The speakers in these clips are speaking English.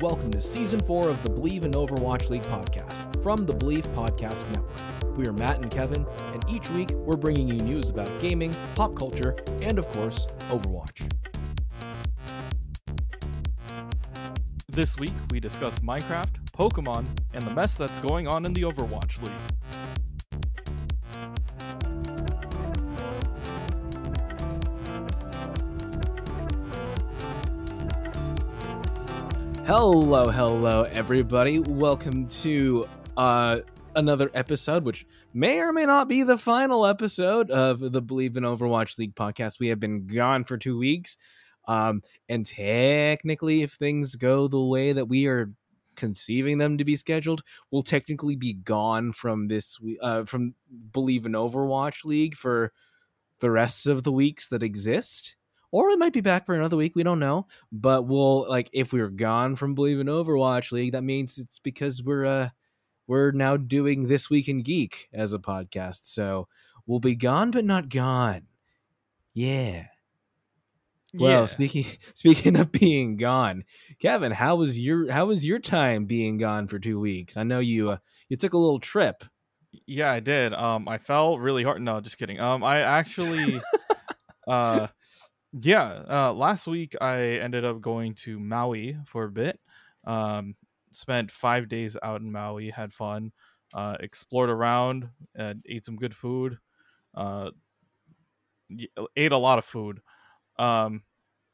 Welcome to season four of the Believe in Overwatch League podcast from the Believe Podcast Network. We are Matt and Kevin, and each week we're bringing you news about gaming, pop culture, and of course, Overwatch. This week, we discuss Minecraft, Pokemon, and the mess that's going on in the Overwatch League. Hello, hello, everybody. Welcome to uh, another episode, which may or may not be the final episode of the Believe in Overwatch League podcast. We have been gone for two weeks. Um, and technically, if things go the way that we are conceiving them to be scheduled, we'll technically be gone from this uh, from Believe in Overwatch League for the rest of the weeks that exist or we might be back for another week. We don't know, but we'll like if we are gone from Believe in Overwatch League, that means it's because we're uh we're now doing this week in geek as a podcast. So we'll be gone, but not gone. Yeah. Well, Yeah. speaking speaking of being gone, Kevin, how was your how was your time being gone for two weeks? I know you uh, you took a little trip. Yeah, I did. Um, I fell really hard. No, just kidding. Um, I actually, uh, yeah. Uh, last week I ended up going to Maui for a bit. Um, spent five days out in Maui, had fun, uh, explored around, and ate some good food. Uh, ate a lot of food. Um,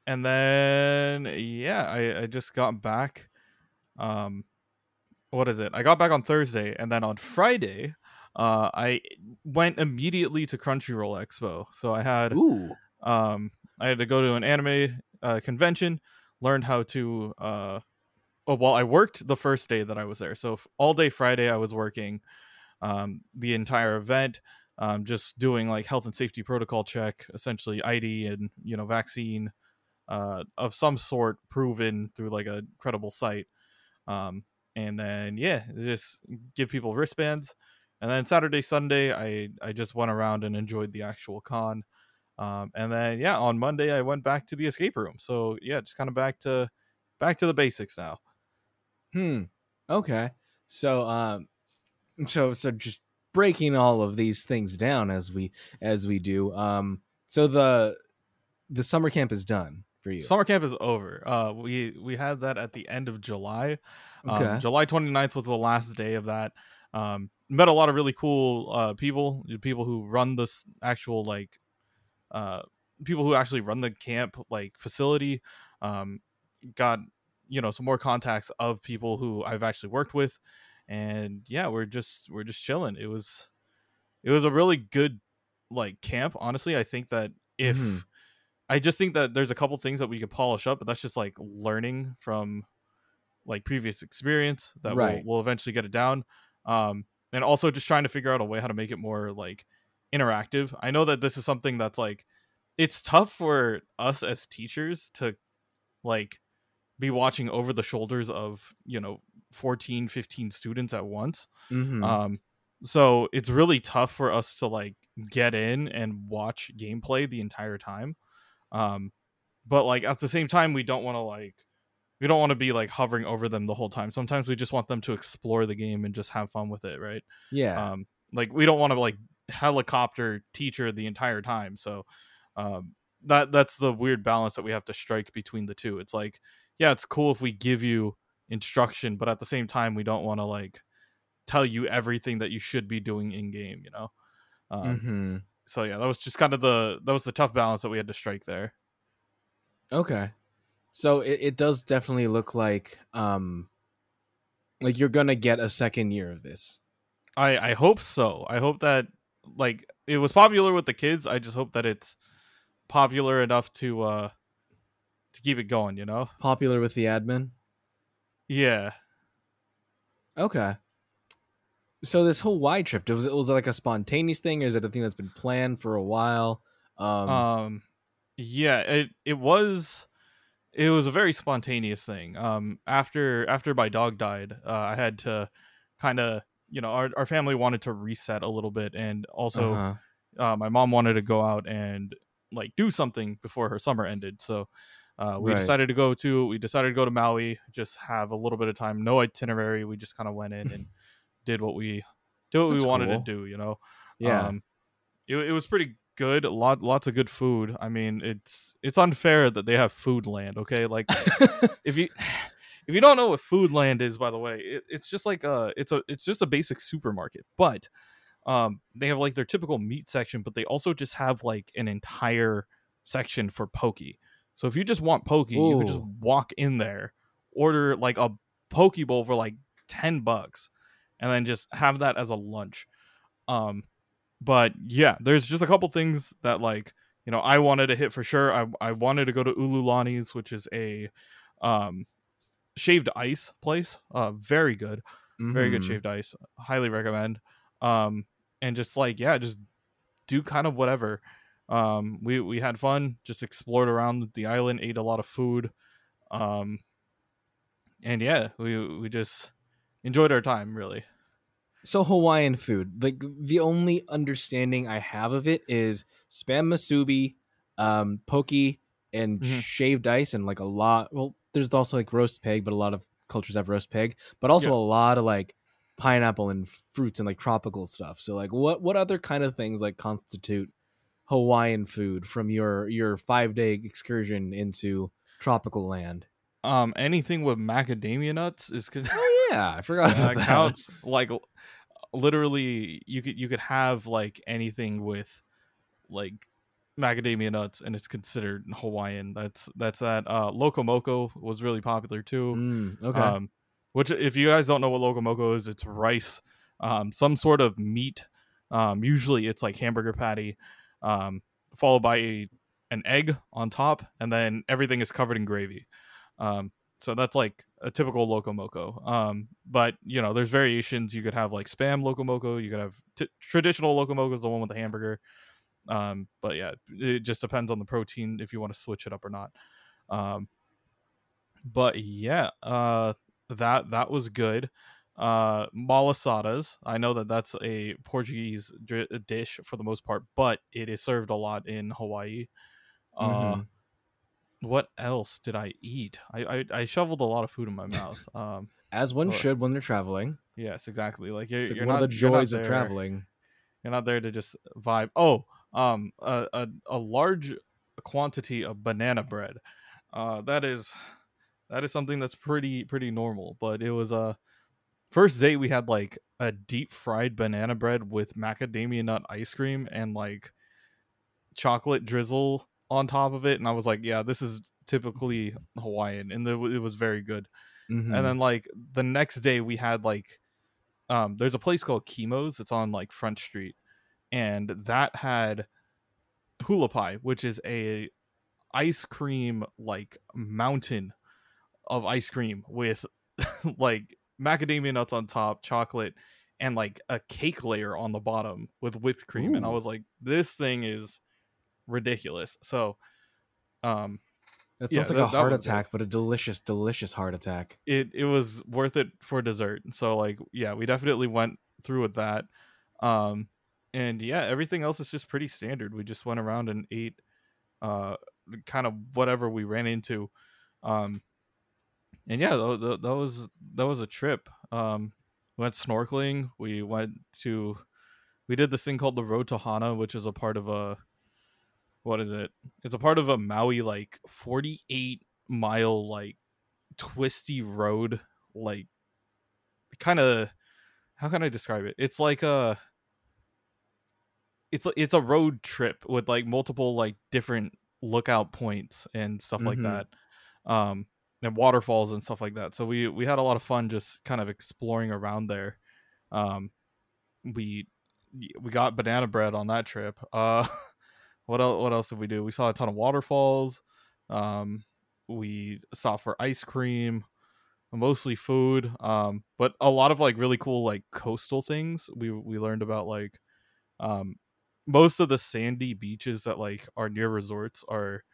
and then yeah, I I just got back. Um, what is it? I got back on Thursday, and then on Friday, uh, I went immediately to Crunchyroll Expo. So I had Ooh. um, I had to go to an anime uh, convention, learned how to. Uh, oh, well, I worked the first day that I was there. So f- all day Friday, I was working um, the entire event, um, just doing like health and safety protocol check, essentially ID and you know vaccine uh, of some sort proven through like a credible site. Um, and then yeah, just give people wristbands. And then Saturday, Sunday, I I just went around and enjoyed the actual con. Um, and then yeah, on Monday I went back to the escape room. So yeah, just kind of back to back to the basics now. Hmm. Okay. So um so so just breaking all of these things down as we as we do. Um so the the summer camp is done for you. Summer camp is over. Uh, we we had that at the end of July. Um, Okay. July 29th was the last day of that. Um, met a lot of really cool uh, people, people who run this actual like uh, people who actually run the camp like facility. Um, got you know some more contacts of people who I've actually worked with, and yeah, we're just we're just chilling. It was it was a really good like camp. Honestly, I think that if Mhm. I just think that there's a couple things that we could polish up, but that's just like learning from like previous experience that Right. we'll, we'll eventually get it down. Um, and also just trying to figure out a way how to make it more like interactive. I know that this is something that's like it's tough for us as teachers to like be watching over the shoulders of, you know, 14, 15 students at once. Mhm. Um, so it's really tough for us to like get in and watch gameplay the entire time. Um, but like at the same time, we don't want to like we don't want to be like hovering over them the whole time. Sometimes we just want them to explore the game and just have fun with it, right? yeah. Um, like we don't want to like helicopter teacher the entire time. So um, that that's the weird balance that we have to strike between the two. It's like, yeah, it's cool if we give you instruction, but at the same time, we don't want to like tell you everything that you should be doing in game. You know. Um, mhm. So yeah, that was just kind of the that was the tough balance that we had to strike there. Okay. So it, it does definitely look like um like you're gonna get a second year of this. I I hope so. I hope that like it was popular with the kids. I just hope that it's popular enough to uh to keep it going. You know. Popular with the admin. Yeah. Okay. So this whole Hawaii trip was it was it like a spontaneous thing, or is it a thing that's been planned for a while? Um, Um, yeah, it it was it was a very spontaneous thing. Um, after after my dog died, uh, I had to kind of you know our our family wanted to reset a little bit, and also uh-huh. uh, my mom wanted to go out and like do something before her summer ended. So uh, we Right. decided to go to we decided to go to Maui, just have a little bit of time, no itinerary. We just kind of went in and did what we did what That's we wanted cool. to do. You know, yeah. um, it, it was pretty good. A lot lots of good food. I mean, it's it's unfair that they have Foodland. Okay, like if you if you don't know what Foodland is, by the way, it, it's just like a it's a it's just a basic supermarket, but um they have like their typical meat section, but they also just have like an entire section for poke. So if you just want poke, you can just walk in there, order like a poke bowl for like ten bucks, and then just have that as a lunch. Um, but yeah, there's just a couple things that like you know I wanted to hit for sure. I I wanted to go to Ululani's, which is a um shaved ice place. Uh, very good, very good Mhm. shaved ice. Highly recommend. Um, and just like yeah, just do kind of whatever. Um, we we had fun, just explored around the island, ate a lot of food. Um, and yeah, we we just enjoyed our time really. So Hawaiian food, like the only understanding I have of it is spam musubi, um, poke, and Mhm. shaved ice, and like a lot. Well, there's also like roast pig, but a lot of cultures have roast pig, but also Yeah. a lot of like pineapple and fruits and like tropical stuff. So like, what what other kind of things like constitute Hawaiian food from your your five day excursion into tropical land? Um, anything with macadamia nuts is good. Oh yeah, I forgot about that that. counts like literally you could you could have like anything with like macadamia nuts and it's considered hawaiian. That's that's that uh loco moco was really popular too. Mm, okay. um which if you guys don't know what loco moco is it's rice um some sort of meat. Um usually it's like hamburger patty um followed by a, an egg on top and then everything is covered in gravy. Um so that's like a typical loco moco. Um but you know there's variations. You could have like spam loco moco you could have t- traditional loco moco is the one with the hamburger um but yeah it just depends on the protein if you want to switch it up or not um but yeah uh that that was good uh malasadas i know that that's a portuguese dri- dish for the most part but it is served a lot in hawaii uh Mhm. what else did i eat I, I i shoveled a lot of food in my mouth um As one or- should when they're traveling. yes exactly like you're, It's like you're one not of the joys of traveling. you're not there to just vibe oh um a, a, a large quantity of banana bread. Uh that is that is something that's pretty pretty normal but it was a first day we had like a deep fried banana bread with macadamia nut ice cream and like chocolate drizzle on top of it and i was like yeah this is typically hawaiian and it, was very good. Mhm. and then like the next day we had like um there's a place called Kimo's it's on like Front Street and that had hula pie which is a ice cream like mountain of ice cream with like macadamia nuts on top chocolate and like a cake layer on the bottom with whipped cream and I was like this thing is ridiculous so um that yeah, sounds like that- a heart was good. attack, but a delicious, delicious heart attack. it it was worth it for dessert. So like yeah, we definitely went through with that. Um and yeah, everything else is just pretty standard. We just went around and ate uh kind of whatever we ran into. Um and yeah, that, that, that was that was a trip. Um we went snorkeling, we went to we did this thing called the Road to Hana, which is a part of a what is it? It's a part of a Maui like 48 mile like twisty road like kind of how can i describe it it's like a it's a- it's a road trip with like multiple like different lookout points and stuff like Mhm. that um and waterfalls and stuff like that. So we we had a lot of fun just kind of exploring around there. Um we we got banana bread on that trip. Uh what else what else did we do? We saw a ton of waterfalls. Um we stopped for ice cream mostly food um but a lot of like really cool like coastal things we we learned about like um most of the sandy beaches that like are near resorts are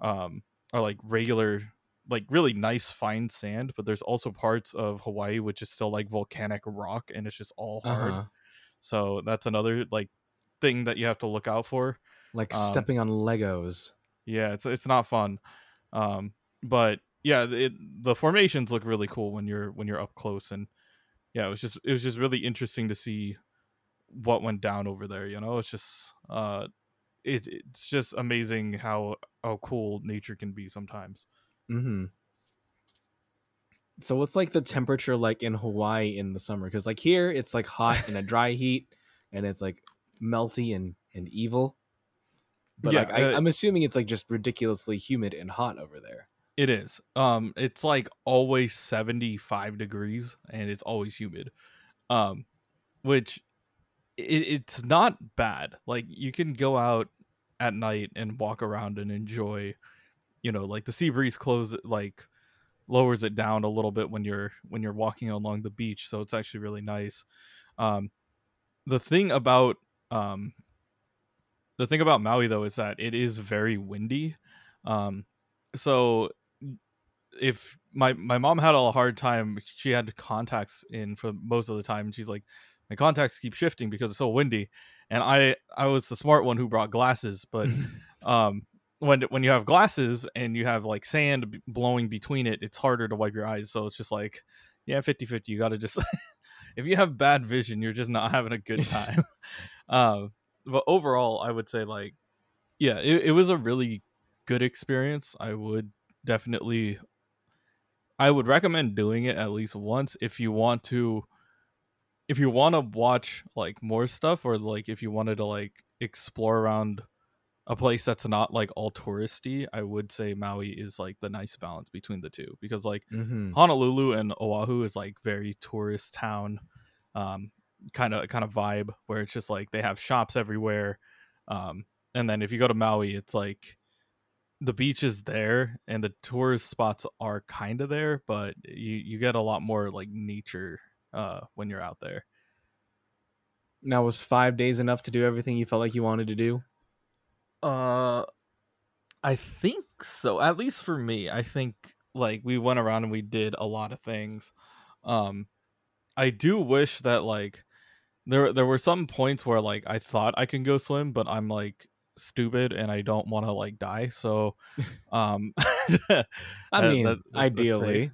um are like regular like really nice fine sand but there's also parts of hawaii which is still like volcanic rock and it's just all hard Uh-huh. so that's another like thing that you have to look out for Like Um, stepping on Legos. yeah it's it's not fun um but yeah it, the formations look really cool when you're when you're up close and yeah it was just it was just really interesting to see what went down over there you know it's just uh it, it's just amazing how how cool nature can be sometimes Mm-hmm. So what's like the temperature like in Hawaii in the summer? Because like here it's like hot and a dry heat, and it's like melty and and evil. But Yeah, like I, uh, I'm assuming it's like just ridiculously humid and hot over there. It is. Um, it's like always seventy five degrees, and it's always humid. Um, which it, it's not bad. Like you can go out at night and walk around and enjoy. You know, like the sea breeze close like lowers it down a little bit when you're when you're walking along the beach, so it's actually really nice. Um, the thing about um, the thing about Maui though is that it is very windy. Um, so if my my mom had a hard time she had contacts in for most of the time and she's like my contacts keep shifting because it's so windy and i i was the smart one who brought glasses but um when when you have glasses and you have like sand blowing between it it's harder to wipe your eyes so it's just like yeah 50 50 you gotta just if you have bad vision you're just not having a good time. Um but overall i would say like yeah it, it was a really good experience. I would definitely I would recommend doing it at least once if you want to if you want to watch like more stuff or like if you wanted to like explore around a place that's not like all touristy, I would say Maui is like the nice balance between the two because like Mm-hmm. Honolulu and Oahu is like very tourist town um kind of kind of vibe where it's just like they have shops everywhere um and then if you go to Maui it's like the beach is there and the tourist spots are kind of there but you you get a lot more like nature uh when you're out there? Now was five days enough to do everything you felt like you wanted to do? uh i think so. At least for me i think like we went around and we did a lot of things. Um i do wish that like there there were some points where like i thought i can go swim but i'm like stupid and i don't want to like die. So um I mean, that- that's ideally.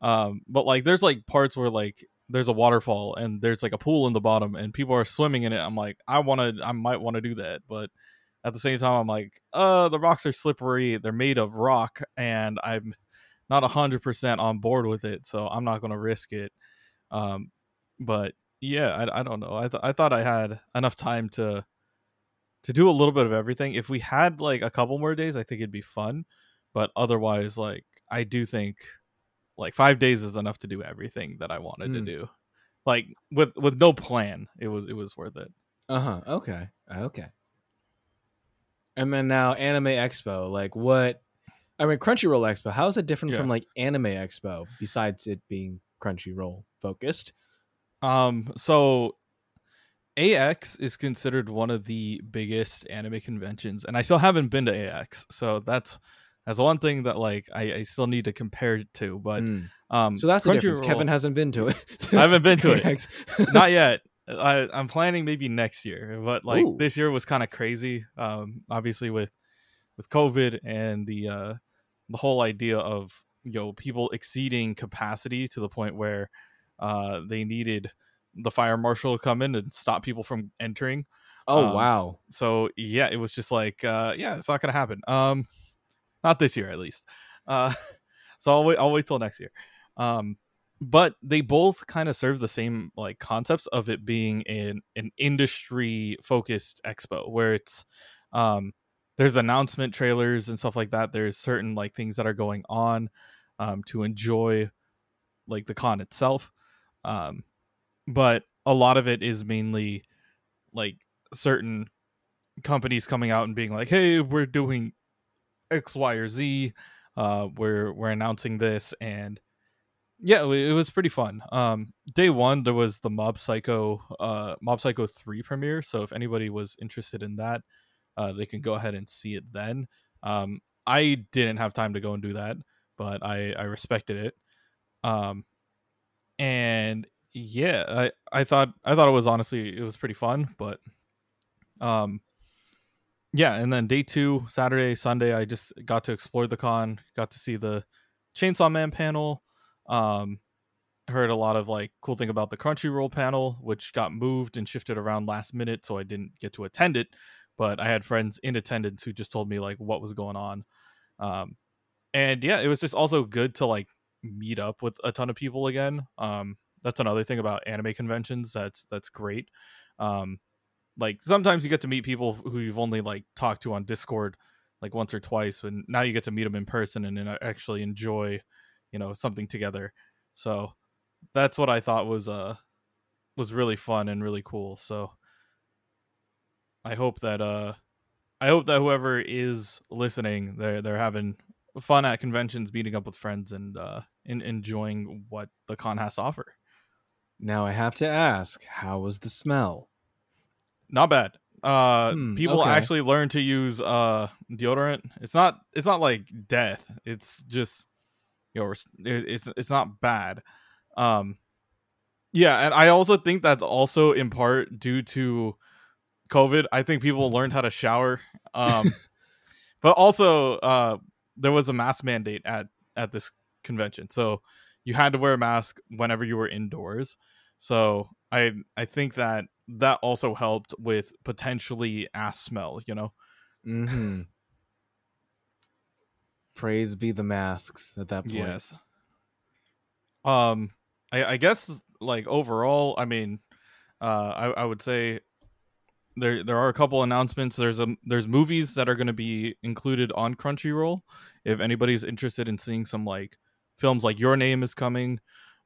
um but like there's like parts where like there's a waterfall and there's like a pool in the bottom and people are swimming in it i'm like i want to i might want to do that but at the same time i'm like uh the rocks are slippery they're made of rock and i'm not 100% on board with it so i'm not going to risk it. Um but yeah i, I don't know I, th- I thought i had enough time to to do a little bit of everything. If we had like a couple more days i think it'd be fun but otherwise like i do think like five days is enough to do everything that i wanted to Mm. do like with with no plan it was it was worth it Uh huh. Okay. Okay. And then now Anime Expo, like what? I mean, Crunchyroll Expo. How is it different Yeah. from like Anime Expo? Besides it being Crunchyroll focused. Um, so AX is considered one of the biggest anime conventions, and I still haven't been to AX, so that's that's one thing that like I, I still need to compare it to. But Mm. um, So that's the difference. Crunchyroll- Kevin hasn't been to it. I haven't been to it. Not yet. I, I'm planning maybe next year, but like Ooh. this year was kind of crazy. Um, obviously with with COVID and the uh, the whole idea of you know people exceeding capacity to the point where uh, they needed the fire marshal to come in and stop people from entering. oh Um, wow. So yeah, it was just like uh, yeah, it's not gonna happen. Um, not this year at least. Uh, so I'll wait. I'll wait till next year. Um, but they both kind of serve the same like concepts of it being an an industry focused expo where it's um there's announcement trailers and stuff like that there's certain like things that are going on um to enjoy like the con itself um but a lot of it is mainly like certain companies coming out and being like hey we're doing x y or z uh we're we're announcing this and yeah, it was pretty fun. Um, day one there was the Mob Psycho, uh, Mob Psycho three premiere. So if anybody was interested in that, uh, they can go ahead and see it then. Um, I didn't have time to go and do that, but I I respected it. Um, and yeah, I I thought I thought it was honestly it was pretty fun, but um, yeah, and then day two, Saturday, Sunday, I just got to explore the con, got to see the Chainsaw Man panel. Um, heard a lot of like cool thing about the Crunchyroll panel, which got moved and shifted around last minute, so I didn't get to attend it. But I had friends in attendance who just told me like what was going on. Um, and yeah, it was just also good to like meet up with a ton of people again. Um, that's another thing about anime conventions. That's that's great. Um, like sometimes you get to meet people who you've only like talked to on Discord like once or twice, but now you get to meet them in person and, and actually enjoy you know something together. So that's what i thought was uh was really fun and really cool. So i hope that uh i hope that whoever is listening they're they're having fun at conventions meeting up with friends and uh in, enjoying what the con has to offer. Now i have to ask how was the smell not bad. Uh Hmm, people okay. actually learn to use uh deodorant. It's not it's not like death. It's just you know it's it's, it's not bad. Um yeah and i also think that's also in part due to covid. I think people learned how to shower. Um but also uh there was a mask mandate at at this convention. So you had to wear a mask whenever you were indoors. So i i think that that also helped with potentially ass smell you know mm-hmm praise be the masks at that point Yes. Um, I, I guess like overall, I mean, uh, I, I would say there there are a couple announcements. There's a there's movies that are going to be included on Crunchyroll. If anybody's interested in seeing some like films, like Your Name is coming,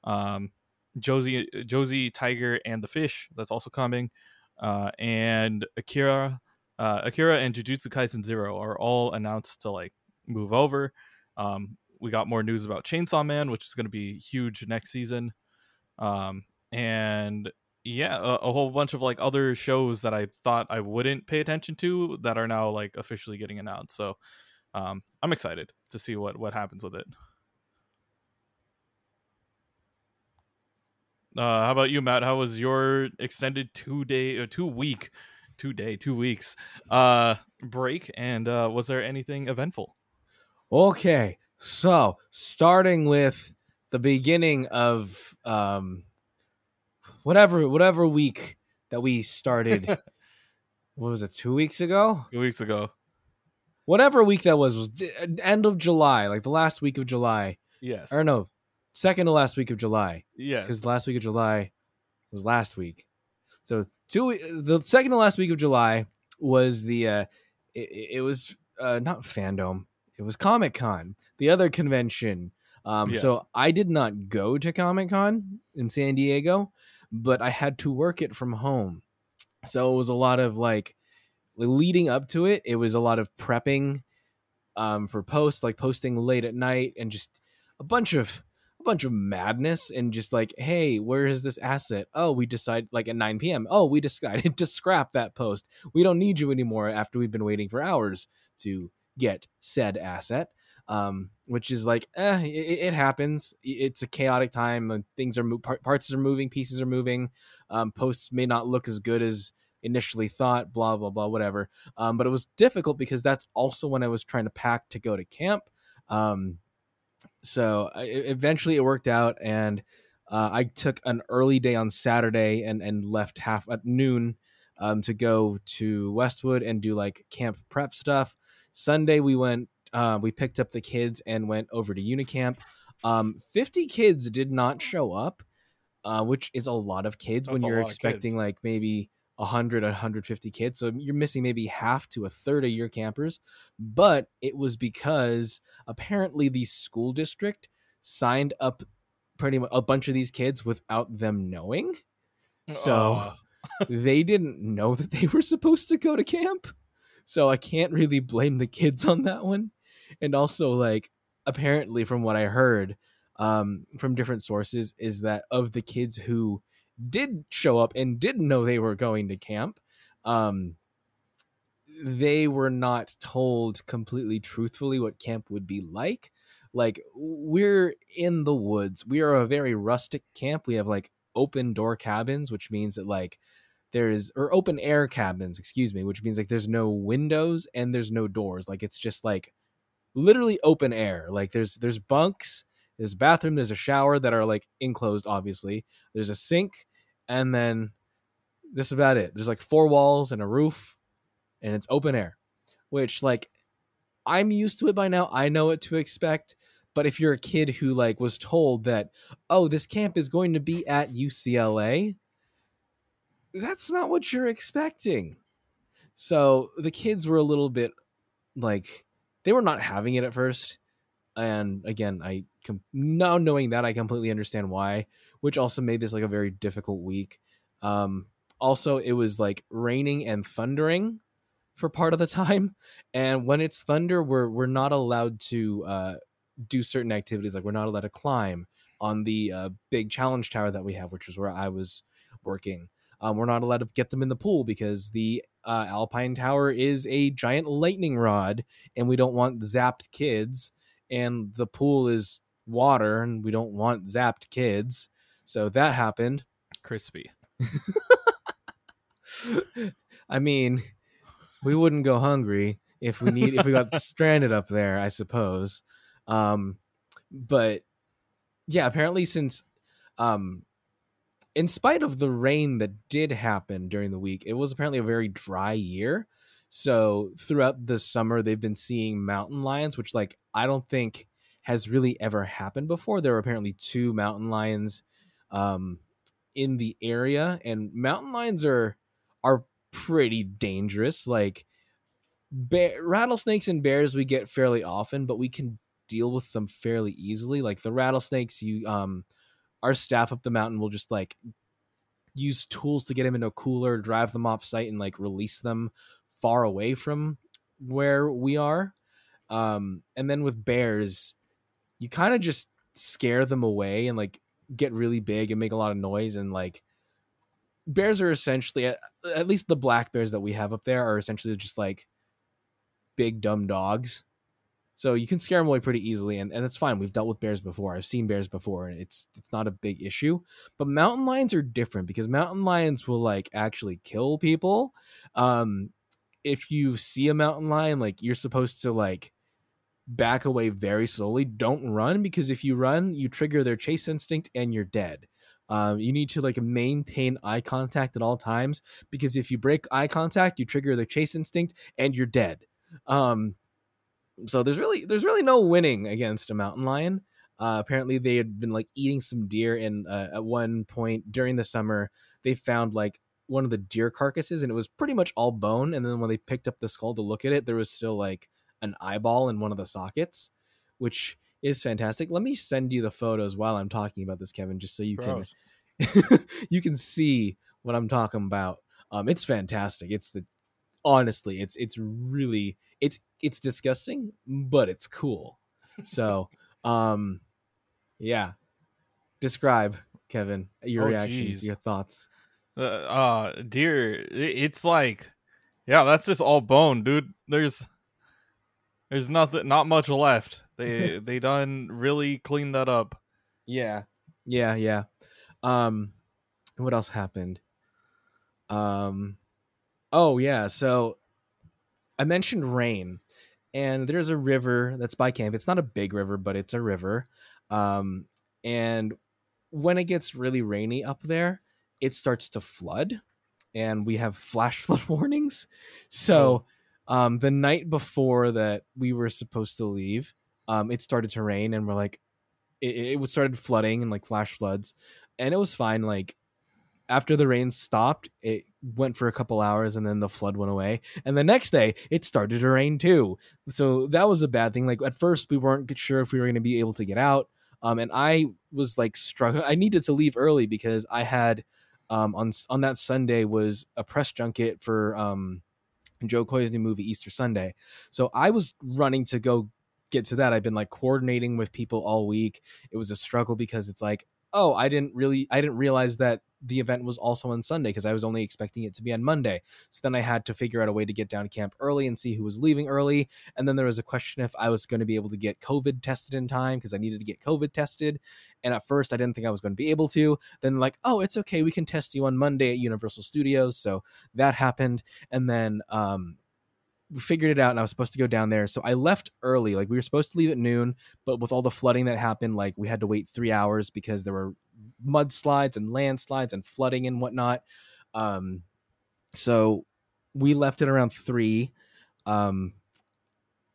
um, Josee Josee Tiger and the Fish that's also coming, uh, and Akira, uh, Akira and Jujutsu Kaisen Zero are all announced to like move over. Um, we got more news about Chainsaw Man, which is going to be huge next season. Um, and yeah, a, a whole bunch of like other shows that I thought I wouldn't pay attention to that are now like officially getting announced. So um, I'm excited to see what what happens with it. Uh, how about you, Matt? How was your extended two day, or two week, two day, two weeks uh, break? And uh, was there anything eventful? Okay, so starting with the beginning of um whatever whatever week that we started what was it 2 weeks ago? Two weeks ago. Whatever week that was was d- end of July, like the last week of July. Yes. Or no, second to last week of July Yeah, because last week of July was last week. So two the second to last week of July was the uh it, it was uh not fandom it was Comic Con the other convention. Um Yes. so I did not go to Comic Con in San Diego, but I had to work it from home. So it was a lot of like leading up to it. It was a lot of prepping um for posts like posting late at night and just a bunch of a bunch of madness and just like, hey, where is this asset? Oh, we decide like at 9 p.m. Oh, we decided to scrap that post. We don't need you anymore after we've been waiting for hours to get said asset. Um, which is like, eh, it, it happens. It's a chaotic time. Things are mo- parts are moving, pieces are moving. Um, posts may not look as good as initially thought. Blah blah blah, whatever. Um, but it was difficult because that's also when I was trying to pack to go to camp. Um, so I, eventually it worked out and uh, i took an early day on saturday and, and left half at noon um, to go to westwood and do like camp prep stuff. Sunday we went uh, we picked up the kids and went over to unicamp. Um, 50 kids did not show up uh, which is a lot of kids That's when you're expecting like maybe 100 150 kids so you're missing maybe half to a third of your campers but it was because apparently the school district signed up pretty much a bunch of these kids without them knowing so Uh, they didn't know that they were supposed to go to camp so i can't really blame the kids on that one and also like apparently from what i heard um, from different sources is that of the kids who did show up and didn't know they were going to camp, um, they were not told completely truthfully what camp would be like. Like we're in the woods. We are a very rustic camp. We have like open door cabins, which means that like there's or open air cabins, excuse me, which means like there's no windows and there's no doors. Like it's just like literally open air. Like there's there's bunks, there's a bathroom, there's a shower that are like enclosed, obviously. There's a sink, and then this is about it. There's like four walls and a roof, and it's open air. Which like I'm used to it by now. I know what to expect. But if you're a kid who like was told that, oh, this camp is going to be at UCLA, that's not what you're expecting. So the kids were a little bit like they were not having it at first. And again, I com- now knowing that I completely understand why, which also made this like a very difficult week. Um, also, it was like raining and thundering for part of the time, and when it's thunder, we're we're not allowed to uh, do certain activities. Like we're not allowed to climb on the uh, big challenge tower that we have, which is where I was working. Um, we're not allowed to get them in the pool because the uh, Alpine Tower is a giant lightning rod, and we don't want zapped kids. And the pool is water, and we don't want zapped kids. So that happened. Crispy. I mean, we wouldn't go hungry if we need if we got stranded up there, I suppose. Um, but yeah, apparently since um in spite of the rain that did happen during the week, it was apparently a very dry year. So throughout the summer, they've been seeing mountain lions, which like I don't think has really ever happened before. There were apparently two mountain lions um, in the area, and mountain lions are are pretty dangerous. Like bear, rattlesnakes and bears, we get fairly often, but we can deal with them fairly easily. Like the rattlesnakes, you um our staff up the mountain will just like use tools to get them into a cooler, drive them off site, and like release them far away from where we are. Um, and then with bears, you kind of just scare them away and like get really big and make a lot of noise and like bears are essentially at, least the black bears that we have up there are essentially just like big dumb dogs so you can scare them away pretty easily, and, and that's fine. We've dealt with bears before. I've seen bears before, and it's it's not a big issue. But mountain lions are different because mountain lions will like actually kill people. Um, if you see a mountain lion, like you're supposed to like back away very slowly. Don't run because if you run, you trigger their chase instinct and you're dead. Um, you need to like maintain eye contact at all times because if you break eye contact, you trigger their chase instinct and you're dead. Um, so there's really there's really no winning against a mountain lion. Uh, apparently, they had been like eating some deer, and uh, at one point during the summer, they found like one of the deer carcasses, and it was pretty much all bone. And then when they picked up the skull to look at it, there was still like an eyeball in one of the sockets, which is fantastic. Let me send you the photos while I'm talking about this, Kevin, just so you Gross. can you can see what I'm talking about. Um, it's fantastic. It's the honestly, it's it's really it's it's disgusting, but it's cool. So, um, yeah. Describe, Kevin, your oh, reactions, geez. your thoughts. Uh, uh, deer, it's like, yeah, that's just all bone, dude. There's, there's nothing, not much left. They they done really cleaned that up. Yeah, yeah, yeah. Um, what else happened? Um, oh yeah, so I mentioned rain, and there's a river that's by camp. It's not a big river, but it's a river. Um, and when it gets really rainy up there, it starts to flood, and we have flash flood warnings. So, oh. Um, the night before that we were supposed to leave, um, it started to rain, and we're like, it, it started flooding and like flash floods, and it was fine. Like after the rain stopped, it went for a couple hours and then the flood went away. And the next day, it started to rain too. So that was a bad thing. Like at first, we weren't sure if we were going to be able to get out. Um, and I was like struggling. I needed to leave early because I had um, on on that Sunday was a press junket for um, Jo Koy's new movie Easter Sunday. So I was running to go get to that, I've been like coordinating with people all week. It was a struggle because it's like, oh, I didn't really, I didn't realize that the event was also on Sunday because I was only expecting it to be on Monday. So then I had to figure out a way to get down to camp early and see who was leaving early. And then there was a question if I was going to be able to get COVID tested in time because I needed to get COVID tested. And at first, I didn't think I was going to be able to. Then, like, oh, it's okay. We can test you on Monday at Universal Studios. So that happened. And then, um, figured it out and I was supposed to go down there. So I left early. Like we were supposed to leave at noon, but with all the flooding that happened, like we had to wait three hours because there were mudslides and landslides and flooding and whatnot. Um, so we left at around three. Um,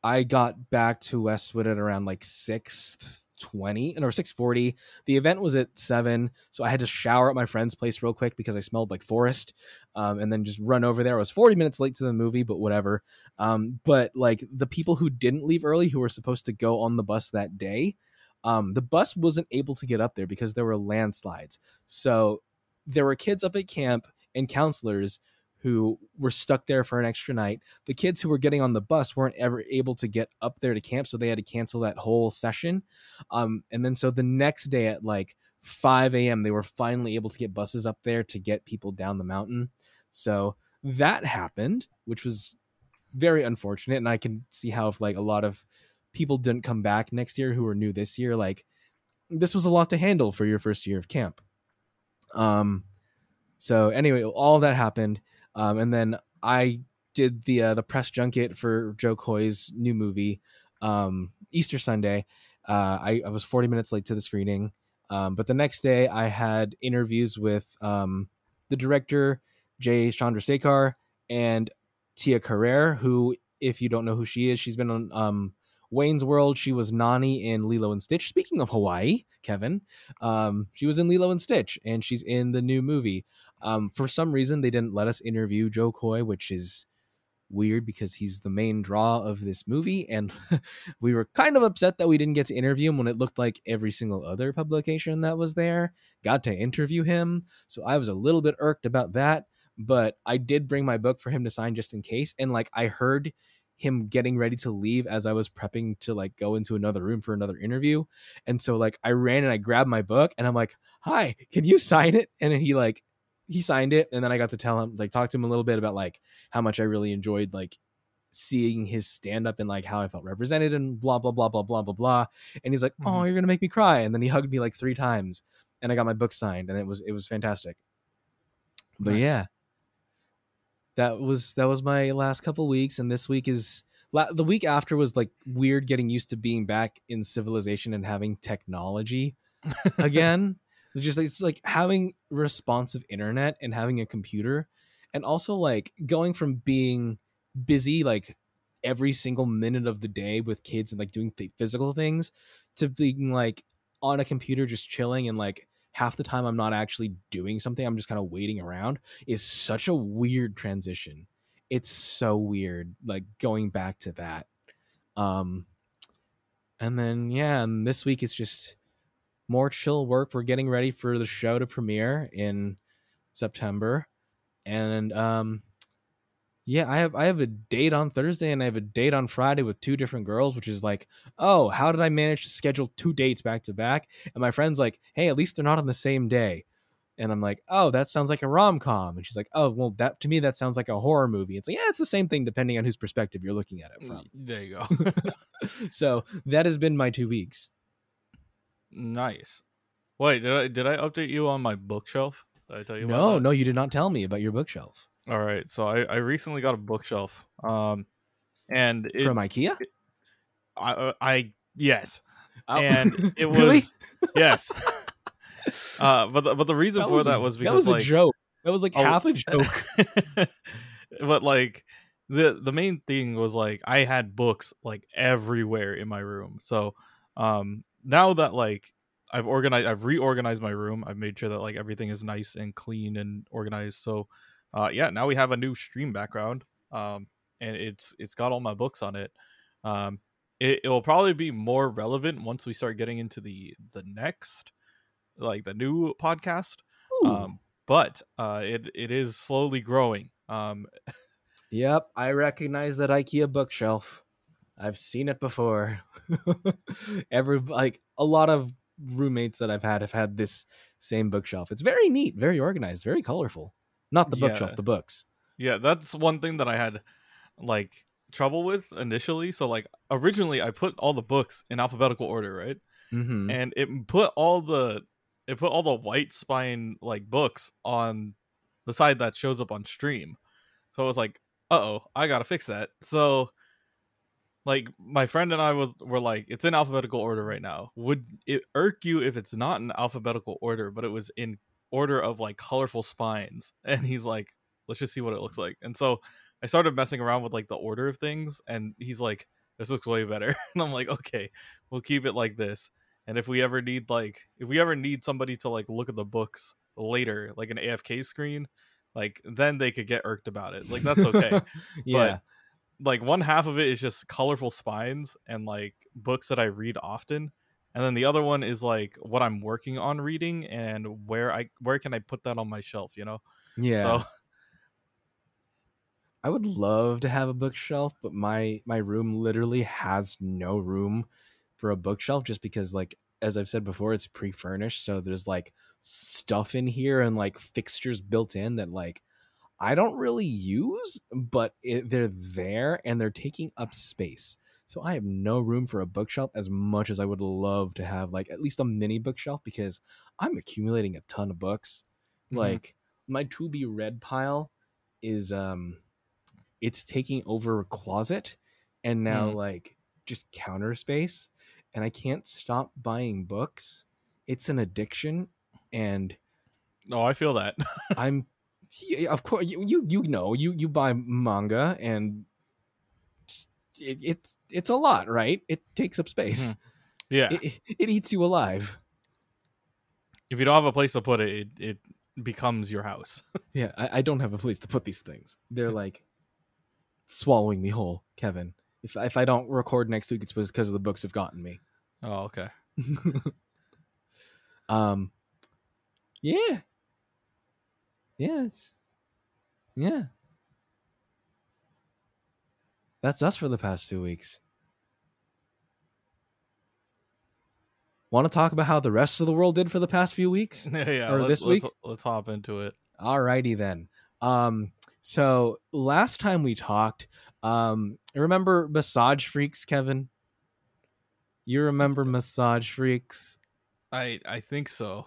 I got back to Westwood at around like six 20 or 640 the event was at 7 so i had to shower at my friend's place real quick because i smelled like forest um, and then just run over there. I was 40 minutes late to the movie but whatever. Um, but like the people who didn't leave early who were supposed to go on the bus that day um, the bus wasn't able to get up there because there were landslides. So there were kids up at camp and counselors who were stuck there for an extra night. The kids who were getting on the bus weren't ever able to get up there to camp, so they had to cancel that whole session. Um, and then so the next day at like 5 a.m., they were finally able to get buses up there to get people down the mountain. So that happened, which was very unfortunate. And I can see how if like a lot of people didn't come back next year who were new this year, like this was a lot to handle for your first year of camp. Um, so anyway, all that happened. Um, and then I did the uh, the press junket for Jo Koy's new movie, um, Easter Sunday. Uh, I, I, was 40 minutes late to the screening, um, but the next day I had interviews with um, the director Jay Chandrasekhar and Tia Carrere, who, if you don't know who she is, she's been on um, Wayne's World. She was Nani in Lilo and Stitch. Speaking of Hawaii, Kevin, um, she was in Lilo and Stitch, and she's in the new movie. Um, for some reason, they didn't let us interview Jo Koy, which is weird because he's the main draw of this movie. And we were kind of upset that we didn't get to interview him when it looked like every single other publication that was there got to interview him. So I was a little bit irked about that. But I did bring my book for him to sign just in case. And like I heard him getting ready to leave as I was prepping to like go into another room for another interview. And so like I ran and I grabbed my book and I'm like, "Hi, can you sign it?" And he like he signed it and then I got to tell him like talk to him a little bit about like how much I really enjoyed like seeing his stand up and like how I felt represented and blah blah blah blah blah blah blah. And he's like, "Oh, mm-hmm. you're going to make me cry." And then he hugged me like 3 times and I got my book signed and it was it was fantastic. But nice. yeah. That was that was my last couple weeks and this week is the week after was like weird getting used to being back in civilization and having technology again it's just it's like having responsive internet and having a computer, and also like going from being busy like every single minute of the day with kids and like doing th- physical things to being like on a computer just chilling and like half the time I'm not actually doing something, I'm just kind of waiting around is such a weird transition. It's so weird, like going back to that. Um, and then yeah, and this week it's just more chill work. We're getting ready for the show to premiere in September, and um, yeah, I have I have a date on Thursday and I have a date on Friday with two different girls, which is like, oh, how did I manage to schedule two dates back to back? And my friend's like, hey, at least they're not on the same day. And I'm like, oh, that sounds like a rom com. And she's like, oh, well, that to me that sounds like a horror movie. It's like, yeah, it's the same thing depending on whose perspective you're looking at it from. There you go. so that has been my two weeks. Nice. Wait, did I did I update you on my bookshelf? Did I tell you? No, no, you did not tell me about your bookshelf. All right, so I, I recently got a bookshelf, um, and it, from IKEA. It, I uh, I yes, oh. and it was yes. uh, but the, but the reason that for that a, was because that was like, a joke. That was like oh, half a joke. but like the the main thing was like I had books like everywhere in my room, so um now that like I've organized, I've reorganized my room. I've made sure that like everything is nice and clean and organized. So, uh, yeah, now we have a new stream background, um, and it's it's got all my books on it. Um, it, it will probably be more relevant once we start getting into the the next, like the new podcast. Um, but uh, it it is slowly growing. Um, yep, I recognize that IKEA bookshelf. I've seen it before. Every like a lot of roommates that I've had have had this same bookshelf. It's very neat, very organized, very colorful. Not the bookshelf, Yeah. the books. Yeah, that's one thing that I had like trouble with initially. So like originally I put all the books in alphabetical order, right? Mm-hmm. And it put all the it put all the white spine like books on the side that shows up on stream. So I was like, "Uh-oh, I got to fix that." So like my friend and I was were like, "It's in alphabetical order right now. Would it irk you if it's not in alphabetical order, but it was in order of like colorful spines?" And he's like, let's just see what it looks like. And so I started messing around with like the order of things, and he's like, this looks way better. And I'm like, okay, we'll keep it like this. And if we ever need like if we ever need somebody to like look at the books later, like an AFK screen, like then they could get irked about it. Like that's okay. yeah. Like one half of it is just colorful spines and like books that I read often. And then the other one is like what I'm working on reading and where I where can I put that on my shelf, you know? yeah. So I would love to have a bookshelf, but my my room literally has no room for a bookshelf just because like as I've said before, it's pre-furnished, so there's like stuff in here and like fixtures built in that like I don't really use, but it, they're there and they're taking up space. So I have no room for a bookshelf as much as I would love to have like at least a mini bookshelf because I'm accumulating a ton of books. Mhm. Like my to be read pile is um it's taking over a closet and now Mm. like just counter space and I can't stop buying books. It's an addiction and no, I feel that. I'm yeah, of course you, you you know you you buy manga and it, it's it's a lot right? It takes up space. Yeah. it, it, it eats you alive. If you don't have a place to put it, it, it becomes your house. yeah I, I don't have a place to put these things. They're like swallowing me whole kevin. If, if i don't record next week it's because the books have gotten me. Oh, okay. um yeah yeah it's yeah that's us for the past two weeks want to talk about how the rest of the world did for the past few weeks yeah. Or let's, this let's- week? let's hop into it. Alrighty then. Um, so last time we talked, um, remember massage freaks, Kevin? You remember massage freaks? I I think so.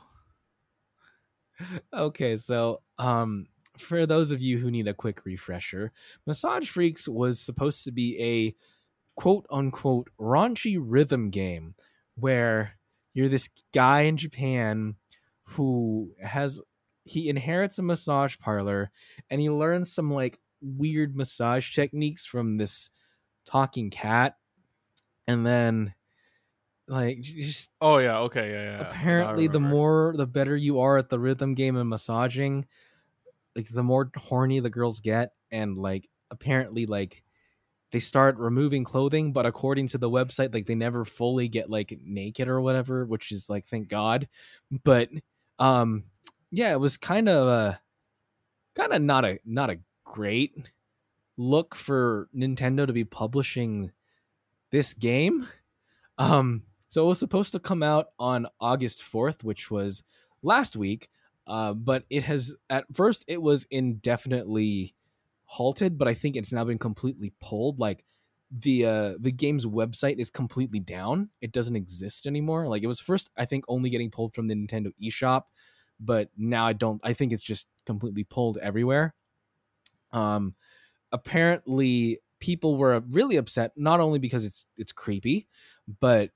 Okay, so um, for those of you who need a quick refresher, Massage Freaks was supposed to be a quote unquote raunchy rhythm game where you're this guy in Japan who has he inherits a massage parlor and he learns some like weird massage techniques from this talking cat. And then like just Oh yeah. Okay. Yeah. yeah. Apparently the more the better you are at the rhythm game and massaging like the more horny the girls get and like apparently like they start removing clothing but according to the website like they never fully get like naked or whatever which is like thank god but um yeah it was kind of a kind of not a not a great look for Nintendo to be publishing this game um so it was supposed to come out on August 4th, which was last week. Uh, but it has at first it was indefinitely halted, but I think it's now been completely pulled. Like the uh, the game's website is completely down. It doesn't exist anymore. Like it was first, I think, only getting pulled from the Nintendo eShop, but now I don't. I think it's just completely pulled everywhere. Um, apparently, people were really upset not only because it's it's creepy, but